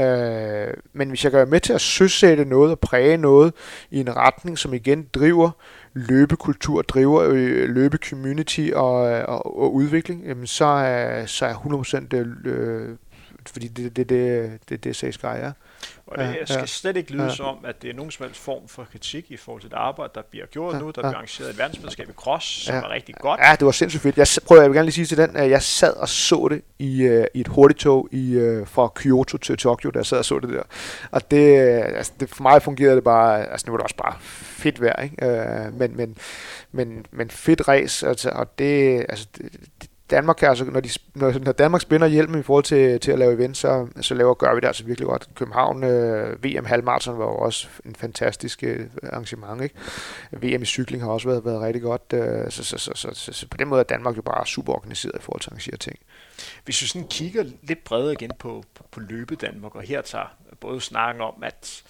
Øh, men hvis jeg gør med til at søsætte noget og præge noget i en retning, som igen driver løbekultur, driver øh, og, og, og udvikling, jamen så, er, så er 100% øh, fordi det er det, det, det, det, det Sky er. Og det ja, skal ja, slet ikke lyde ja. som, at det er nogen som helst form for kritik i forhold til det arbejde, der bliver gjort ja, nu. Der ja. bliver arrangeret et verdensmesterskab i cross, som ja. er rigtig godt. Ja, det var sindssygt fedt. Jeg prøver, jeg vil gerne lige sige til den, at jeg sad og så det i, uh, i et hurtigt tog i, uh, fra Kyoto til Tokyo, der jeg sad og så det der. Og det, altså, det, for mig fungerede det bare, altså nu var det også bare fedt vejr, ikke? Uh, men, men, men, men fedt race, altså, og det, altså, det, Danmark altså, når, de, når, når Danmark spænder hjelmen i forhold til, til at lave events, så, så laver, gør vi det altså virkelig godt. København øh, VM halvmarathon var jo også en fantastisk øh, arrangement. Ikke? VM i cykling har også været, været rigtig godt. Øh, så, så, så, så, så, så, på den måde er Danmark jo bare super organiseret i forhold til at arrangere ting. Hvis vi sådan kigger lidt bredere igen på, på, på løbe Danmark, og her tager både snakken om, at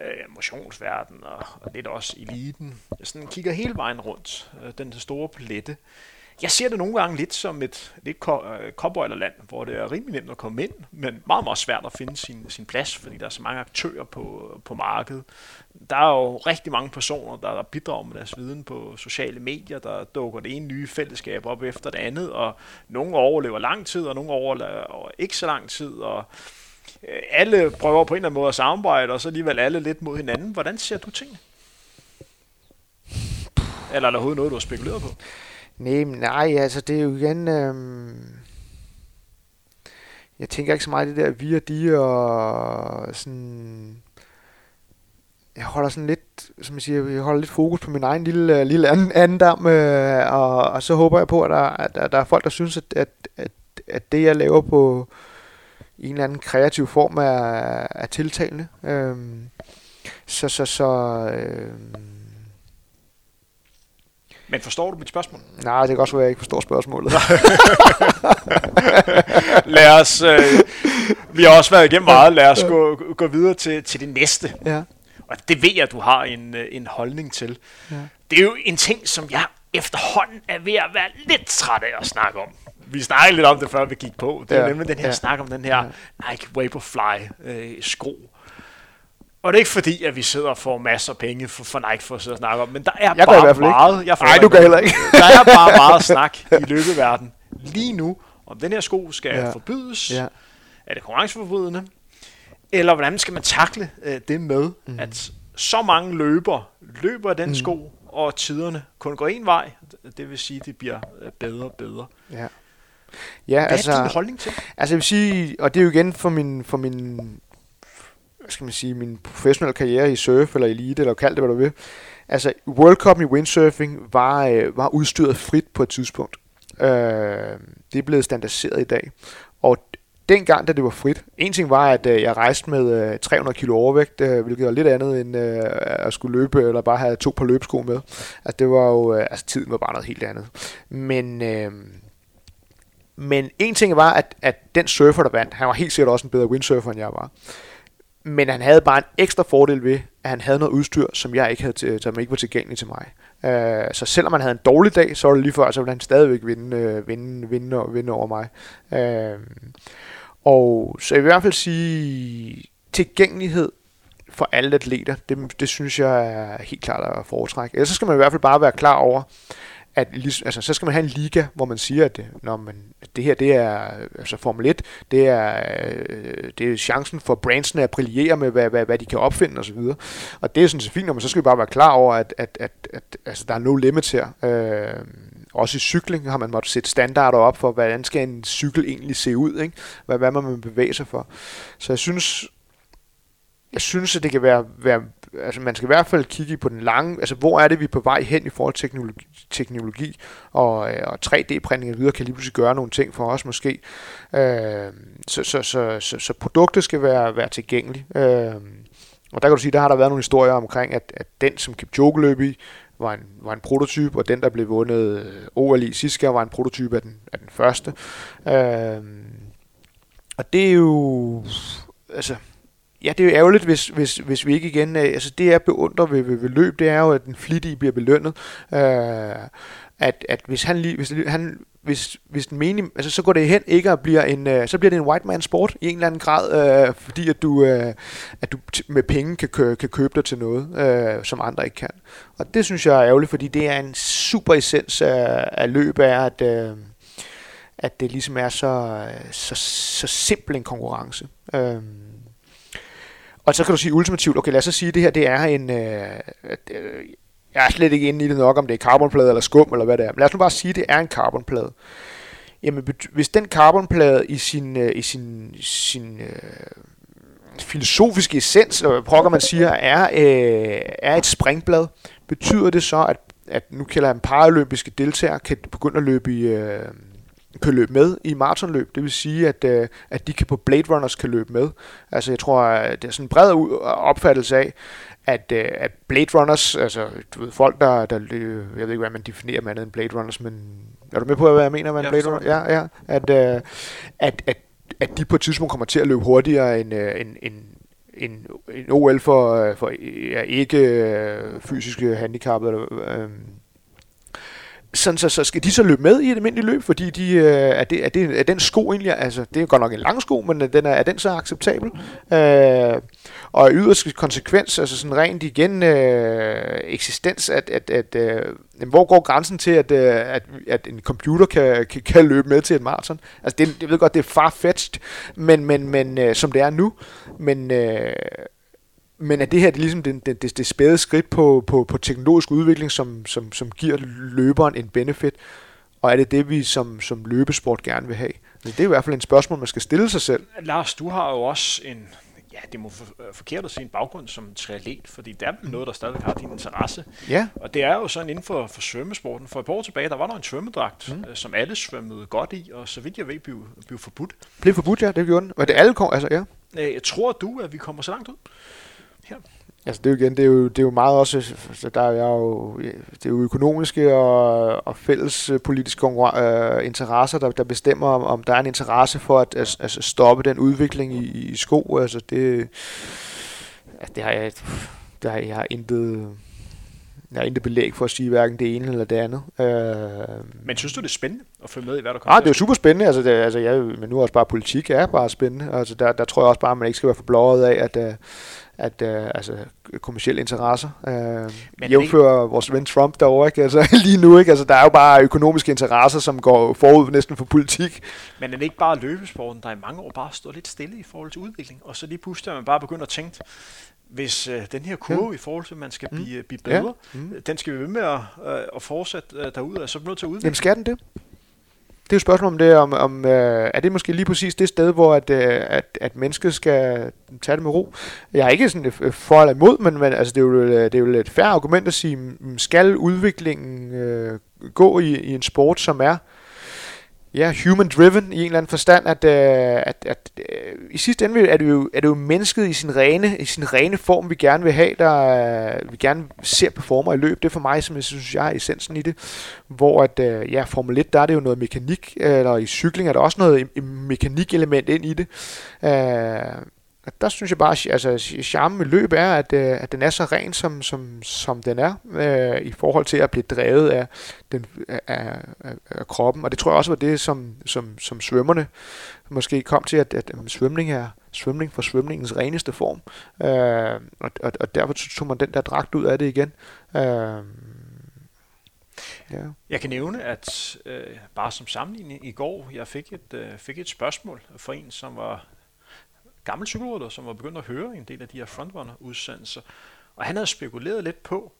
øh, motionsverden og, og lidt også eliten, sådan kigger hele vejen rundt, øh, den store palette, jeg ser det nogle gange lidt som et lidt øh, cowboyland, hvor det er rimelig nemt at komme ind, men meget, meget svært at finde sin, sin plads, fordi der er så mange aktører på, på markedet. Der er jo rigtig mange personer, der bidrager med deres viden på sociale medier, der dukker det ene nye fællesskab op efter det andet, og nogle overlever lang tid, og nogle overlever ikke så lang tid, og øh, alle prøver på en eller anden måde at samarbejde, og så alligevel alle lidt mod hinanden. Hvordan ser du tingene? Eller er der overhovedet noget, du har spekuleret på? Nej, nej, altså det er jo igen... Øh, jeg tænker ikke så meget det der vi og de og sådan... Jeg holder sådan lidt, som jeg siger, jeg holder lidt fokus på min egen lille, øh, lille anden, anden dam, øh, og, og så håber jeg på, at der, at, at der er folk, der synes, at, at, at, at det, jeg laver på en eller anden kreativ form, er, er tiltalende. Øhm, så, så, så, øhm, men forstår du mit spørgsmål? Nej, det kan også være, at jeg ikke forstår spørgsmålet. [LAUGHS] lad os, øh, vi har også været igennem meget, lad os gå, gå videre til, til det næste. Ja. Og det ved jeg, at du har en, øh, en holdning til. Ja. Det er jo en ting, som jeg efterhånden er ved at være lidt træt af at snakke om. Vi snakkede lidt om det, før vi gik på. Det er ja. nemlig den her ja. snak om den her ja. Nike Vaporfly øh, sko. Og det er ikke fordi, at vi sidder og får masser af penge for, for Nike for at sidde og snakke om, men der er jeg bare i hvert fald meget... Ikke. Jeg Nej, du kan heller ikke. der er bare [LAUGHS] meget snak i løbeverdenen lige nu, om den her sko skal ja. forbydes. Ja. Er det konkurrenceforbrydende? Eller hvordan skal man takle øh, det med, mm. at så mange løber løber den mm. sko, og tiderne kun går en vej. Det vil sige, at det bliver øh, bedre og bedre. Ja. Ja, Hvad altså, er din holdning til? Altså jeg vil sige, og det er jo igen for min, for min hvad skal man sige, min professionelle karriere i surf eller elite, eller kald det, hvad du vil. Altså, World Cup i windsurfing var, øh, var udstyret frit på et tidspunkt. Øh, det er blevet standardiseret i dag. Og dengang, da det var frit, en ting var, at øh, jeg rejste med øh, 300 kilo overvægt, øh, hvilket var lidt andet end øh, at skulle løbe, eller bare have to par løbesko med. Altså, det var jo, øh, altså, tiden var bare noget helt andet. Men, øh, men en ting var, at, at den surfer, der vandt, han var helt sikkert også en bedre windsurfer, end jeg var. Men han havde bare en ekstra fordel ved, at han havde noget udstyr, som jeg ikke havde til, som ikke var tilgængeligt til mig. Øh, så selvom han havde en dårlig dag, så var det lige før, så ville han stadigvæk vinde, øh, vinde, vinde, vinde over mig. Øh, og så jeg vil i hvert fald sige, tilgængelighed for alle atleter, det, det synes jeg er helt klart at foretrække. Ellers så skal man i hvert fald bare være klar over, at altså, så skal man have en liga, hvor man siger, at når man, det her det er altså Formel 1, det er, øh, det er chancen for brandsene at brillere med, hvad, hvad, hvad de kan opfinde osv. Og, og det er sådan set fint, men så skal vi bare være klar over, at, at, at, at altså, der er no limit her. Øh, også i cykling har man måttet sætte standarder op for, hvordan skal en cykel egentlig se ud, ikke? Hvad, hvad man bevæge sig for. Så jeg synes, jeg synes, at det kan være, være altså man skal i hvert fald kigge på den lange, altså hvor er det, vi er på vej hen i forhold til teknologi, teknologi og, øh, og 3D-printing og videre kan lige pludselig gøre nogle ting for os måske. Øh, så, så, så, så, så produktet skal være, være tilgængeligt. Øh, og der kan du sige, der har der været nogle historier omkring, at, at den, som Kipchoge løb i, var en, var en prototype, og den, der blev vundet øh, OL i sidste var en prototype af den, af den første. Øh, og det er jo... Altså, ja, det er jo ærgerligt, hvis, hvis, hvis vi ikke igen... Øh, altså, det jeg beundrer ved, ved, ved løb, det er jo, at den flittige bliver belønnet. Øh, at, at hvis han lige... Hvis han, hvis, hvis den mening, altså så går det hen ikke at bliver en, øh, så bliver det en white man sport i en eller anden grad, øh, fordi at du, øh, at du med penge kan, kø, kan købe dig til noget, øh, som andre ikke kan. Og det synes jeg er ærgerligt, fordi det er en super essens af, af løb, er at, øh, at det ligesom er så, øh, så, så simpel en konkurrence. Øh, og så kan du sige ultimativt, okay lad os så sige, at det her det er en, Øh, øh jeg er slet ikke inde i det nok, om det er carbonplade eller skum, eller hvad det er. Men lad os nu bare sige, at det er en carbonplade. Jamen, hvis den carbonplade i sin, øh, i sin, sin øh, filosofiske essens, eller hvad pokker man siger, er, øh, er et springblad, betyder det så, at, at nu kalder jeg en paralympiske deltagere, kan begynde at løbe i... Øh, kan løbe med i maratonløb. Det vil sige, at, øh, at de kan på Blade Runners kan løbe med. Altså jeg tror, at det er sådan en bred opfattelse af, at, øh, at Blade Runners, altså du ved, folk, der, der jeg ved ikke, hvad man definerer med andet end Blade Runners, men er du med på, hvad jeg mener med en Blade Runner? Ja, ja. At, øh, at, at, at de på et tidspunkt kommer til at løbe hurtigere end, øh, end, end en, en OL for, øh, for ja, ikke øh, fysiske handicappede, eller, øh, sådan, så, så skal de så løbe med i et almindeligt løb, fordi de, øh, er, det, er, det, er den sko egentlig, altså det er godt nok en lang sko, men den er, er den så acceptabel? Øh, og yderst konsekvens, altså sådan rent igen øh, eksistens, at, at, at øh, hvor går grænsen til, at, øh, at, at en computer kan, kan, kan løbe med til et maraton? Altså det, jeg ved godt, det er farfetched, men, men, men øh, som det er nu, men... Øh, men er det her det er ligesom det, det, det, det spæde skridt på, på, på teknologisk udvikling, som, som, som giver løberen en benefit? Og er det det, vi som, som løbesport gerne vil have? Det er i hvert fald en spørgsmål, man skal stille sig selv. Lars, du har jo også en, ja, det må for, øh, forkert at se en baggrund som triatlet, fordi det er noget, der stadig har din interesse. Ja. Og det er jo sådan inden for, for svømmesporten. For et par år tilbage, der var der en svømmedragt, mm. Øh, som alle svømmede godt i, og så vidt jeg ved, blev, blev forbudt. Blev forbudt, ja, det gjorde den. Var det alle kom, altså, ja? Øh, jeg tror du, at vi kommer så langt ud? Her? Altså det er jo igen, det er jo, det er jo meget også, så der er jo, det er jo økonomiske og, og fælles politiske uh, interesser, der, der bestemmer, om, om der er en interesse for at altså, stoppe den udvikling i, i sko. Altså det, det har jeg, det har jeg har intet, jeg har intet belæg for at sige hverken det ene eller det andet. Uh, men synes du, det er spændende at følge med i, hvad der kommer? Ah, det er jo super spændende. Altså, det, altså jeg, men nu er også bare politik er bare spændende. Altså, der, der tror jeg også bare, at man ikke skal være for blåret af, at, uh, at uh, altså, kommersielle interesser. Uh, Men jævnfører ikke... vores ven Trump derovre, ikke? Altså, [LAUGHS] lige nu, ikke? Altså, der er jo bare økonomiske interesser, som går forud næsten for politik. Men er det ikke bare løbesporten, der i mange år bare stået lidt stille i forhold til udvikling, og så lige pludselig er man bare begyndt at tænke, hvis uh, den her kurve ja. i forhold til, at man skal mm. blive, blive bedre, ja. mm. den skal vi ved med at, uh, at fortsætte uh, derude, så er vi nødt til at udvikle. Jamen skal den det? Det er jo et spørgsmål om det, om, om øh, er det måske lige præcis det sted, hvor at, øh, at, at mennesket skal tage det med ro. Jeg er ikke sådan øh, øh, for eller imod, men, men altså, det, er jo, øh, det er jo et færre argument at sige, mm, mm, skal udviklingen øh, gå i, i en sport, som er ja, human driven i en eller anden forstand, at, øh, at, at i sidste ende er det, jo, er det jo mennesket i sin rene, i sin rene form, vi gerne vil have, der øh, vi gerne ser performer i løb. Det er for mig, som jeg synes, jeg er essensen i det. Hvor at, øh, ja, Formel 1, der er det jo noget mekanik, eller i cykling er der også noget mekanikelement ind i det. Øh, at der synes jeg bare, altså charmen med løb er, at, øh, at den er så ren, som, som, som den er, øh, i forhold til at blive drevet af, den, af, af, af kroppen. Og det tror jeg også var det, som, som, som svømmerne måske kom til, at, at, at svømning er svømning for svømningens reneste form. Øh, og, og, og derfor tog man den der dragt ud af det igen. Øh, Ja. Jeg kan nævne, at øh, bare som sammenligning i går, jeg fik et, øh, fik et spørgsmål fra en, som var gammel cykelrytter, som var begyndt at høre en del af de her frontrunner-udsendelser. Og han havde spekuleret lidt på,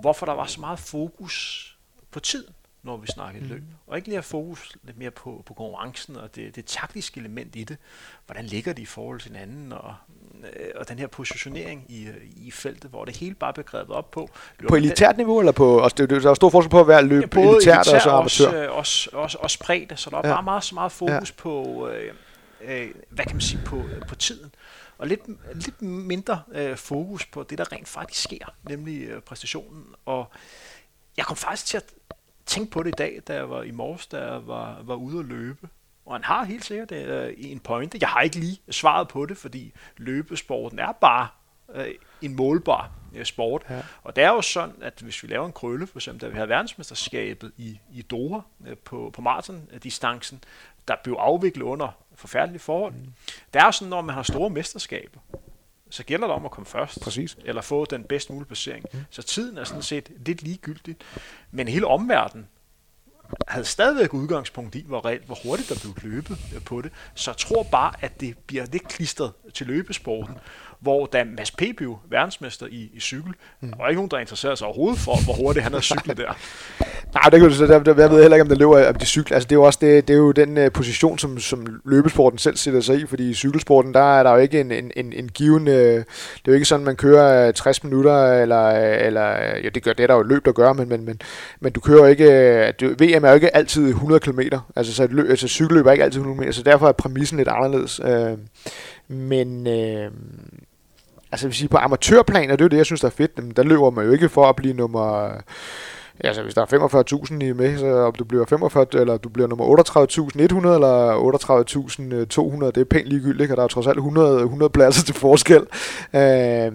hvorfor der var så meget fokus på tiden når vi snakker mm. løb. Og ikke lige have fokus lidt mere på, på konkurrencen og det, det taktiske element i det. Hvordan ligger de i forhold til hinanden, og, øh, og den her positionering i, i feltet, hvor det hele bare bliver grebet op på. På elitært niveau, eller på, altså, det, der er stor forskel på at være løb ja, elitært, elitært og så amatør? Også, øh, også, også, også bredt, så der er ja. bare meget, så meget fokus ja. på, øh, øh, hvad kan man sige, på, på tiden og lidt, lidt mindre øh, fokus på det, der rent faktisk sker, nemlig øh, præstationen. Og jeg kom faktisk til at tænkte på det i dag, da jeg var i morges, da jeg var, var ude at løbe. Og han har helt sikkert uh, en pointe. Jeg har ikke lige svaret på det, fordi løbesporten er bare uh, en målbar uh, sport. Ja. Og det er jo sådan, at hvis vi laver en krølle, for eksempel, da vi havde verdensmesterskabet i, i Doha uh, på, på maratondistancen, der blev afviklet under forfærdelige forhold. Mm. Det er jo sådan, når man har store mesterskaber, så gælder det om at komme først. Præcis. Eller få den bedst mulige placering. Mm. Så tiden er sådan set lidt ligegyldig. Men hele omverdenen havde stadigvæk udgangspunkt i, hvor, reelt, hvor hurtigt der blev løbet på det. Så jeg tror bare, at det bliver lidt klistret til løbesporten, hvor da Mads P. verdensmester i, i cykel, mm. og ikke nogen, der interesserede sig overhovedet for, hvor hurtigt han har cyklet der. [LAUGHS] Nej, det kan du, der, der, jeg ved heller ikke, om det løber om de cykler. Altså, det er jo også det, det er jo den uh, position, som, som løbesporten selv sætter sig i, fordi i cykelsporten, der er der jo ikke en, en, en, en given... Uh, det er jo ikke sådan, man kører øh, 60 minutter, eller, eller ja, det gør det, der jo løb, der gør, men, men, men, men du kører ikke... Du, VM er jo ikke altid 100 km, altså, så et løb, altså cykelløb er ikke altid 100 km, så derfor er præmissen lidt anderledes. Uh, men... Uh, altså hvis I på amatørplan, og det er jo det, jeg synes, der er fedt, men der løber man jo ikke for at blive nummer Altså, hvis der er 45.000 i med, så om du bliver 45, eller du bliver nummer 38.100 eller 38.200, det er pænt ligegyldigt, og der er trods alt 100, 100 pladser til forskel. Øh,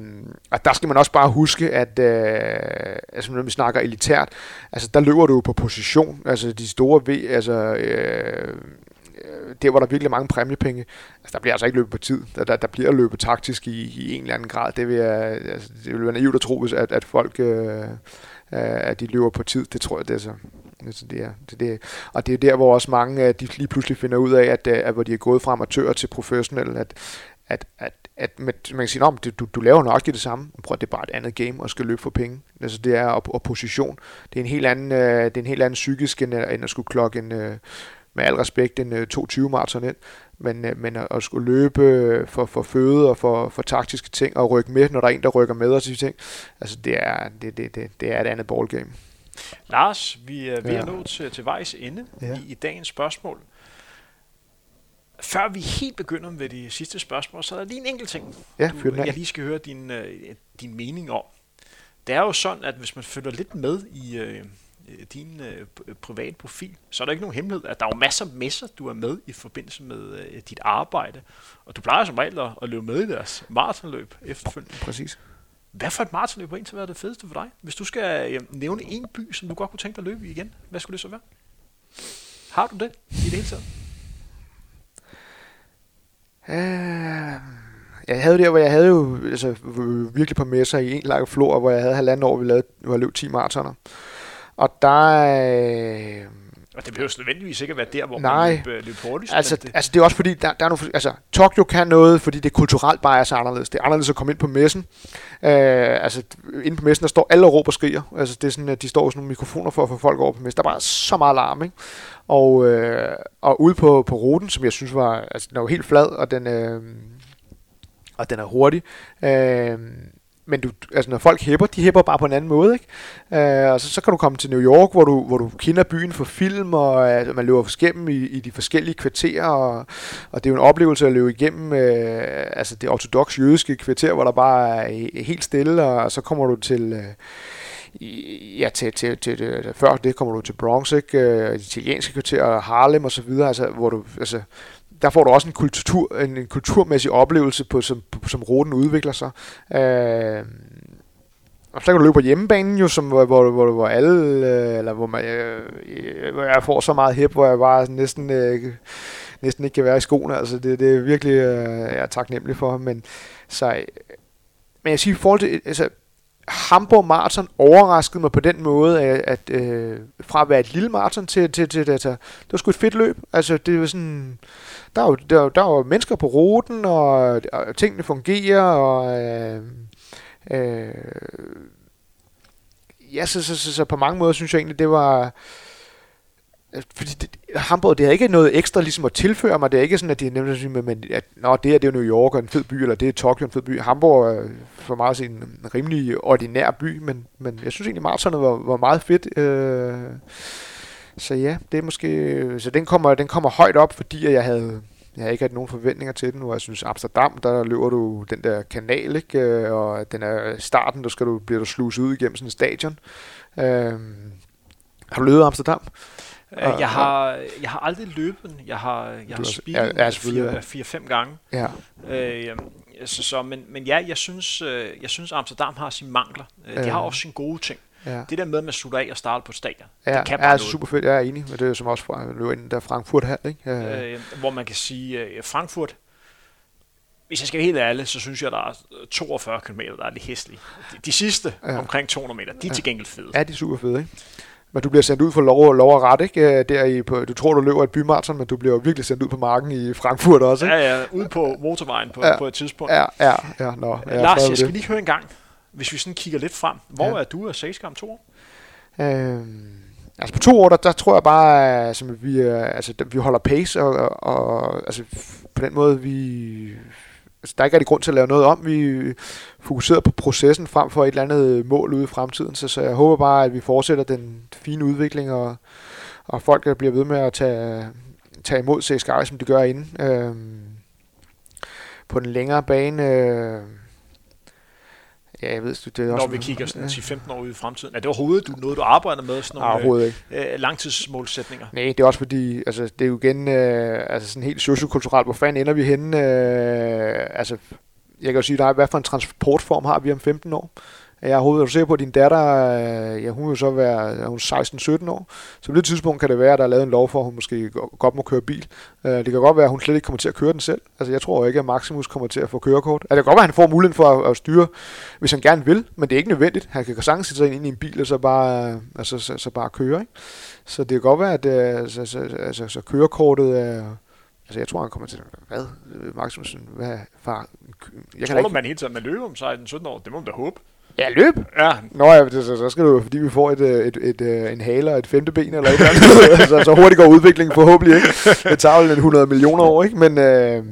og der skal man også bare huske, at øh, altså, når vi snakker elitært, altså der løber du på position, altså de store V, altså øh, der hvor der er virkelig mange præmiepenge, altså der bliver altså ikke løbet på tid. Der, der, der bliver løbet taktisk i, i en eller anden grad. Det vil, jeg, altså, det vil være naivt at tro, hvis at, at folk... Øh, øh at de løber på tid. Det tror jeg, det er så. Altså det er, det, det. Og det er der, hvor også mange øh, de lige pludselig finder ud af, at, øh, at hvor de er gået fra amatører til professionel, at, at, at, at med, man kan sige, om du, du laver nok det samme. Prøv, det er bare et andet game og skal løbe for penge. Altså det er og, og position. Det er en helt anden, øh, det er en helt anden psykisk end, end at skulle klokke en, øh, med al respekt en 220 maraton ind. Men, øh, men at skulle løbe for, for føde og for, for taktiske ting og rykke med, når der er en, der rykker med og sådan ting, altså det er, det, det, det, det er et andet ballgame. Lars, vi er ved ja. at nå til, til vejs ende ja. i, i dagens spørgsmål. Før vi helt begynder med de sidste spørgsmål, så er der lige en enkelt ting, ja, du, jeg lige skal høre din, din mening om. Det er jo sådan, at hvis man følger lidt med i, Øh, din øh, private profil, så er der ikke nogen hemmelighed, at der er jo masser af messer, du er med i forbindelse med øh, dit arbejde. Og du plejer som regel at, at løbe med i deres maratonløb efterfølgende. Præcis. Hvad for et maratonløb har egentlig været det fedeste for dig? Hvis du skal øh, nævne en by, som du godt kunne tænke dig at løbe i igen, hvad skulle det så være? Har du det i det hele taget? Uh, jeg havde det, hvor jeg havde jo altså, virkelig på messer i en lang flor, hvor jeg havde halvanden år, vi lavede, hvor jeg løb 10 maratoner. Og der... Øh, og det behøver nødvendigvis ikke at være der, hvor nej, man løber, løber hurtigst. Altså, det. altså, det er også fordi, der, der er nogle, altså, Tokyo kan noget, fordi det kulturelt bare er så anderledes. Det er anderledes at komme ind på messen. Øh, altså, inde på messen, der står alle og råber og skriger. Altså, det er sådan, at de står sådan nogle mikrofoner for at få folk over på messen. Der er bare så meget larm, ikke? Og, øh, og ude på, på ruten, som jeg synes var, altså, den er jo helt flad, og den, øh, og den er hurtig. Øh, men du, altså når folk hæpper, de hæpper bare på en anden måde, ikke? Øh, og så, så kan du komme til New York, hvor du, hvor du kender byen for film, og altså, man løber igennem i, i de forskellige kvarterer, og, og det er jo en oplevelse at løbe igennem øh, altså det ortodox jødiske kvarter, hvor der bare er helt stille, og så kommer du til... Øh, ja, til, til, til, til, før det kommer du til Bronx, ikke? Øh, italienske kvarter, Harlem og så videre, altså, hvor du, altså, der får du også en, kultur, en, en kulturmæssig oplevelse, på, som, på, som ruten udvikler sig. Øh, og så kan du løbe på hjemmebanen jo, som, hvor, hvor, hvor, hvor alle, øh, eller hvor, man, øh, hvor jeg får så meget hip, hvor jeg bare næsten, øh, næsten ikke kan være i skoene. Altså det, det er virkelig, øh, jeg er taknemmelig for. Men, så, men jeg siger, i forhold til, altså, Hamburg Marathon overraskede mig på den måde, at, at øh, fra at være et lille maraton til, til, til, til altså, det var sgu et fedt løb. Altså, det var sådan, der var, der, var, er jo mennesker på ruten, og, og tingene fungerer, og øh, øh, ja, så, så, så, så på mange måder synes jeg egentlig, det var, øh, fordi det, Hamburg, det er ikke noget ekstra ligesom at tilføre mig. Det er ikke sådan, at det er nemt at sige, men, at nå, det her det er New York og en fed by, eller det er Tokyo en fed by. Hamburg er for meget at en rimelig ordinær by, men, men jeg synes egentlig, maratonet var, var meget fedt. Øh, så ja, det er måske... Så den kommer, den kommer højt op, fordi jeg havde jeg har ikke haft nogen forventninger til den, og jeg synes Amsterdam, der løber du den der kanal, ikke? Øh, og den er starten, der skal du, bliver du sluset ud igennem sådan en stadion. Øh, har du løbet Amsterdam? Uh, jeg, har, jeg har aldrig løbet Jeg har, jeg har spillet ja, ja, fire-fem gange. Ja. Uh, så, så, men, men ja, jeg synes, uh, jeg synes Amsterdam har sine mangler. De har også sine gode ting. Ja. Det der med, at man slutter af og starter på stadion, ja, det kan bare ja, altså super fedt. Jeg er enig, men det er som også fra, løber ind der Frankfurt her, ikke? Ja. Uh, hvor man kan sige, uh, Frankfurt, hvis jeg skal være helt ærlig, så synes jeg, der er 42 km, der er lidt hæslige. De, de sidste, ja. omkring 200 meter, de er ja. til gengæld fede. Ja, de er super fede, ikke? Men du bliver sendt ud for lov, lov og ret, ikke? Øh, der i, på, du tror, du løber et bymarathon, men du bliver jo virkelig sendt ud på marken i Frankfurt også, ikke? Ja, ja, ude på motorvejen på, ja, på et tidspunkt. Ja, ja, ja. Nå, ja Lars, jeg skal lige høre en gang, hvis vi sådan kigger lidt frem. Hvor ja. er du af Sagesk to år? Øhm, altså på to år, der, der tror jeg bare, altså, vi, altså, vi holder pace, og, og, og altså, på den måde, vi altså, der er ikke rigtig grund til at lave noget om. Vi fokuserer på processen frem for et eller andet mål ude i fremtiden. Så, så jeg håber bare, at vi fortsætter den fine udvikling, og, og folk der bliver ved med at tage, tage imod CSKI, som de gør inden. Øhm, på den længere bane... Øh, Ja, jeg ved, det er Når vi kigger sådan 10-15 år ud i fremtiden. Er det overhovedet du, noget, du arbejder med? Sådan nogle, overhovedet ikke. Øh, langtidsmålsætninger? Nej, det er også fordi, altså, det er jo igen øh, altså sådan helt sociokulturelt. Hvor fanden ender vi henne? Øh, altså, jeg kan jo sige dig, hvad for en transportform har vi om 15 år? Jeg er du ser på, at din datter, øh, ja, hun vil så være hun 16-17 år. Så på det tidspunkt kan det være, at der er lavet en lov for, at hun måske godt må køre bil. Øh, det kan godt være, at hun slet ikke kommer til at køre den selv. Altså, jeg tror ikke, at Maximus kommer til at få kørekort. Altså, det kan godt være, at han får muligheden for at, at styre, hvis han gerne vil, men det er ikke nødvendigt. Han kan sagtens sætte sig ind i en bil og så bare, altså, så, så bare køre. Ikke? Så det kan godt være, at øh, altså, så, altså, så kørekortet er... Altså, jeg tror, han kommer til... Hvad? Maximus, hvad? Far, jeg tror kan du, ikke... man helt tiden man løber om 16-17 år? Det må man da håbe. Ja, løb. Ja. Nå ja, det, så, så skal du fordi vi får et, øh, et, et, et, øh, en hale og et femte ben eller et eller andet. [LAUGHS] så, så hurtigt går udviklingen forhåbentlig, ikke? Det tager vel 100 millioner år, ikke? Men øh,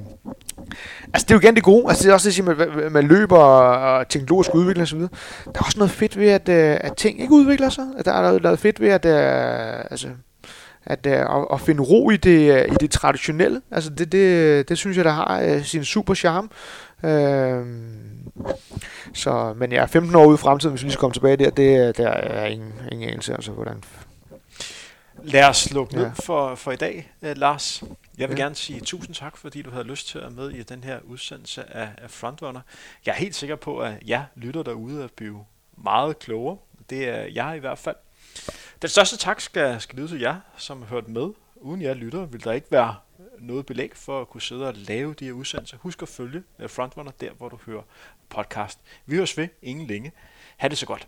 altså, det er jo igen det gode. Altså, det er også det, at man, man løber og teknologisk udvikling osv. Der er også noget fedt ved, at, øh, at ting ikke udvikler sig. At der er noget, noget fedt ved, at, altså, at, at, at finde ro i det, i det traditionelle. Altså, det, det, det synes jeg, der har sin super charme. Øh, så, men jeg er 15 år ude i fremtiden, hvis vi skal komme tilbage der, det, der er ingen, ingen anelse, altså hvordan... Lad os slukke ned ja. for, for i dag, uh, Lars. Jeg vil ja. gerne sige tusind tak, fordi du havde lyst til at med i den her udsendelse af, af Frontrunner. Jeg er helt sikker på, at jeg lytter derude og blive meget klogere. Det er jeg i hvert fald. Den største tak skal, skal lyde til jer, som har hørt med. Uden jer lytter vil der ikke være noget belæg for at kunne sidde og lave de her udsendelser. Husk at følge øh, Frontrunner der, hvor du hører podcast. Vi høres ved ingen længe. Ha' det så godt.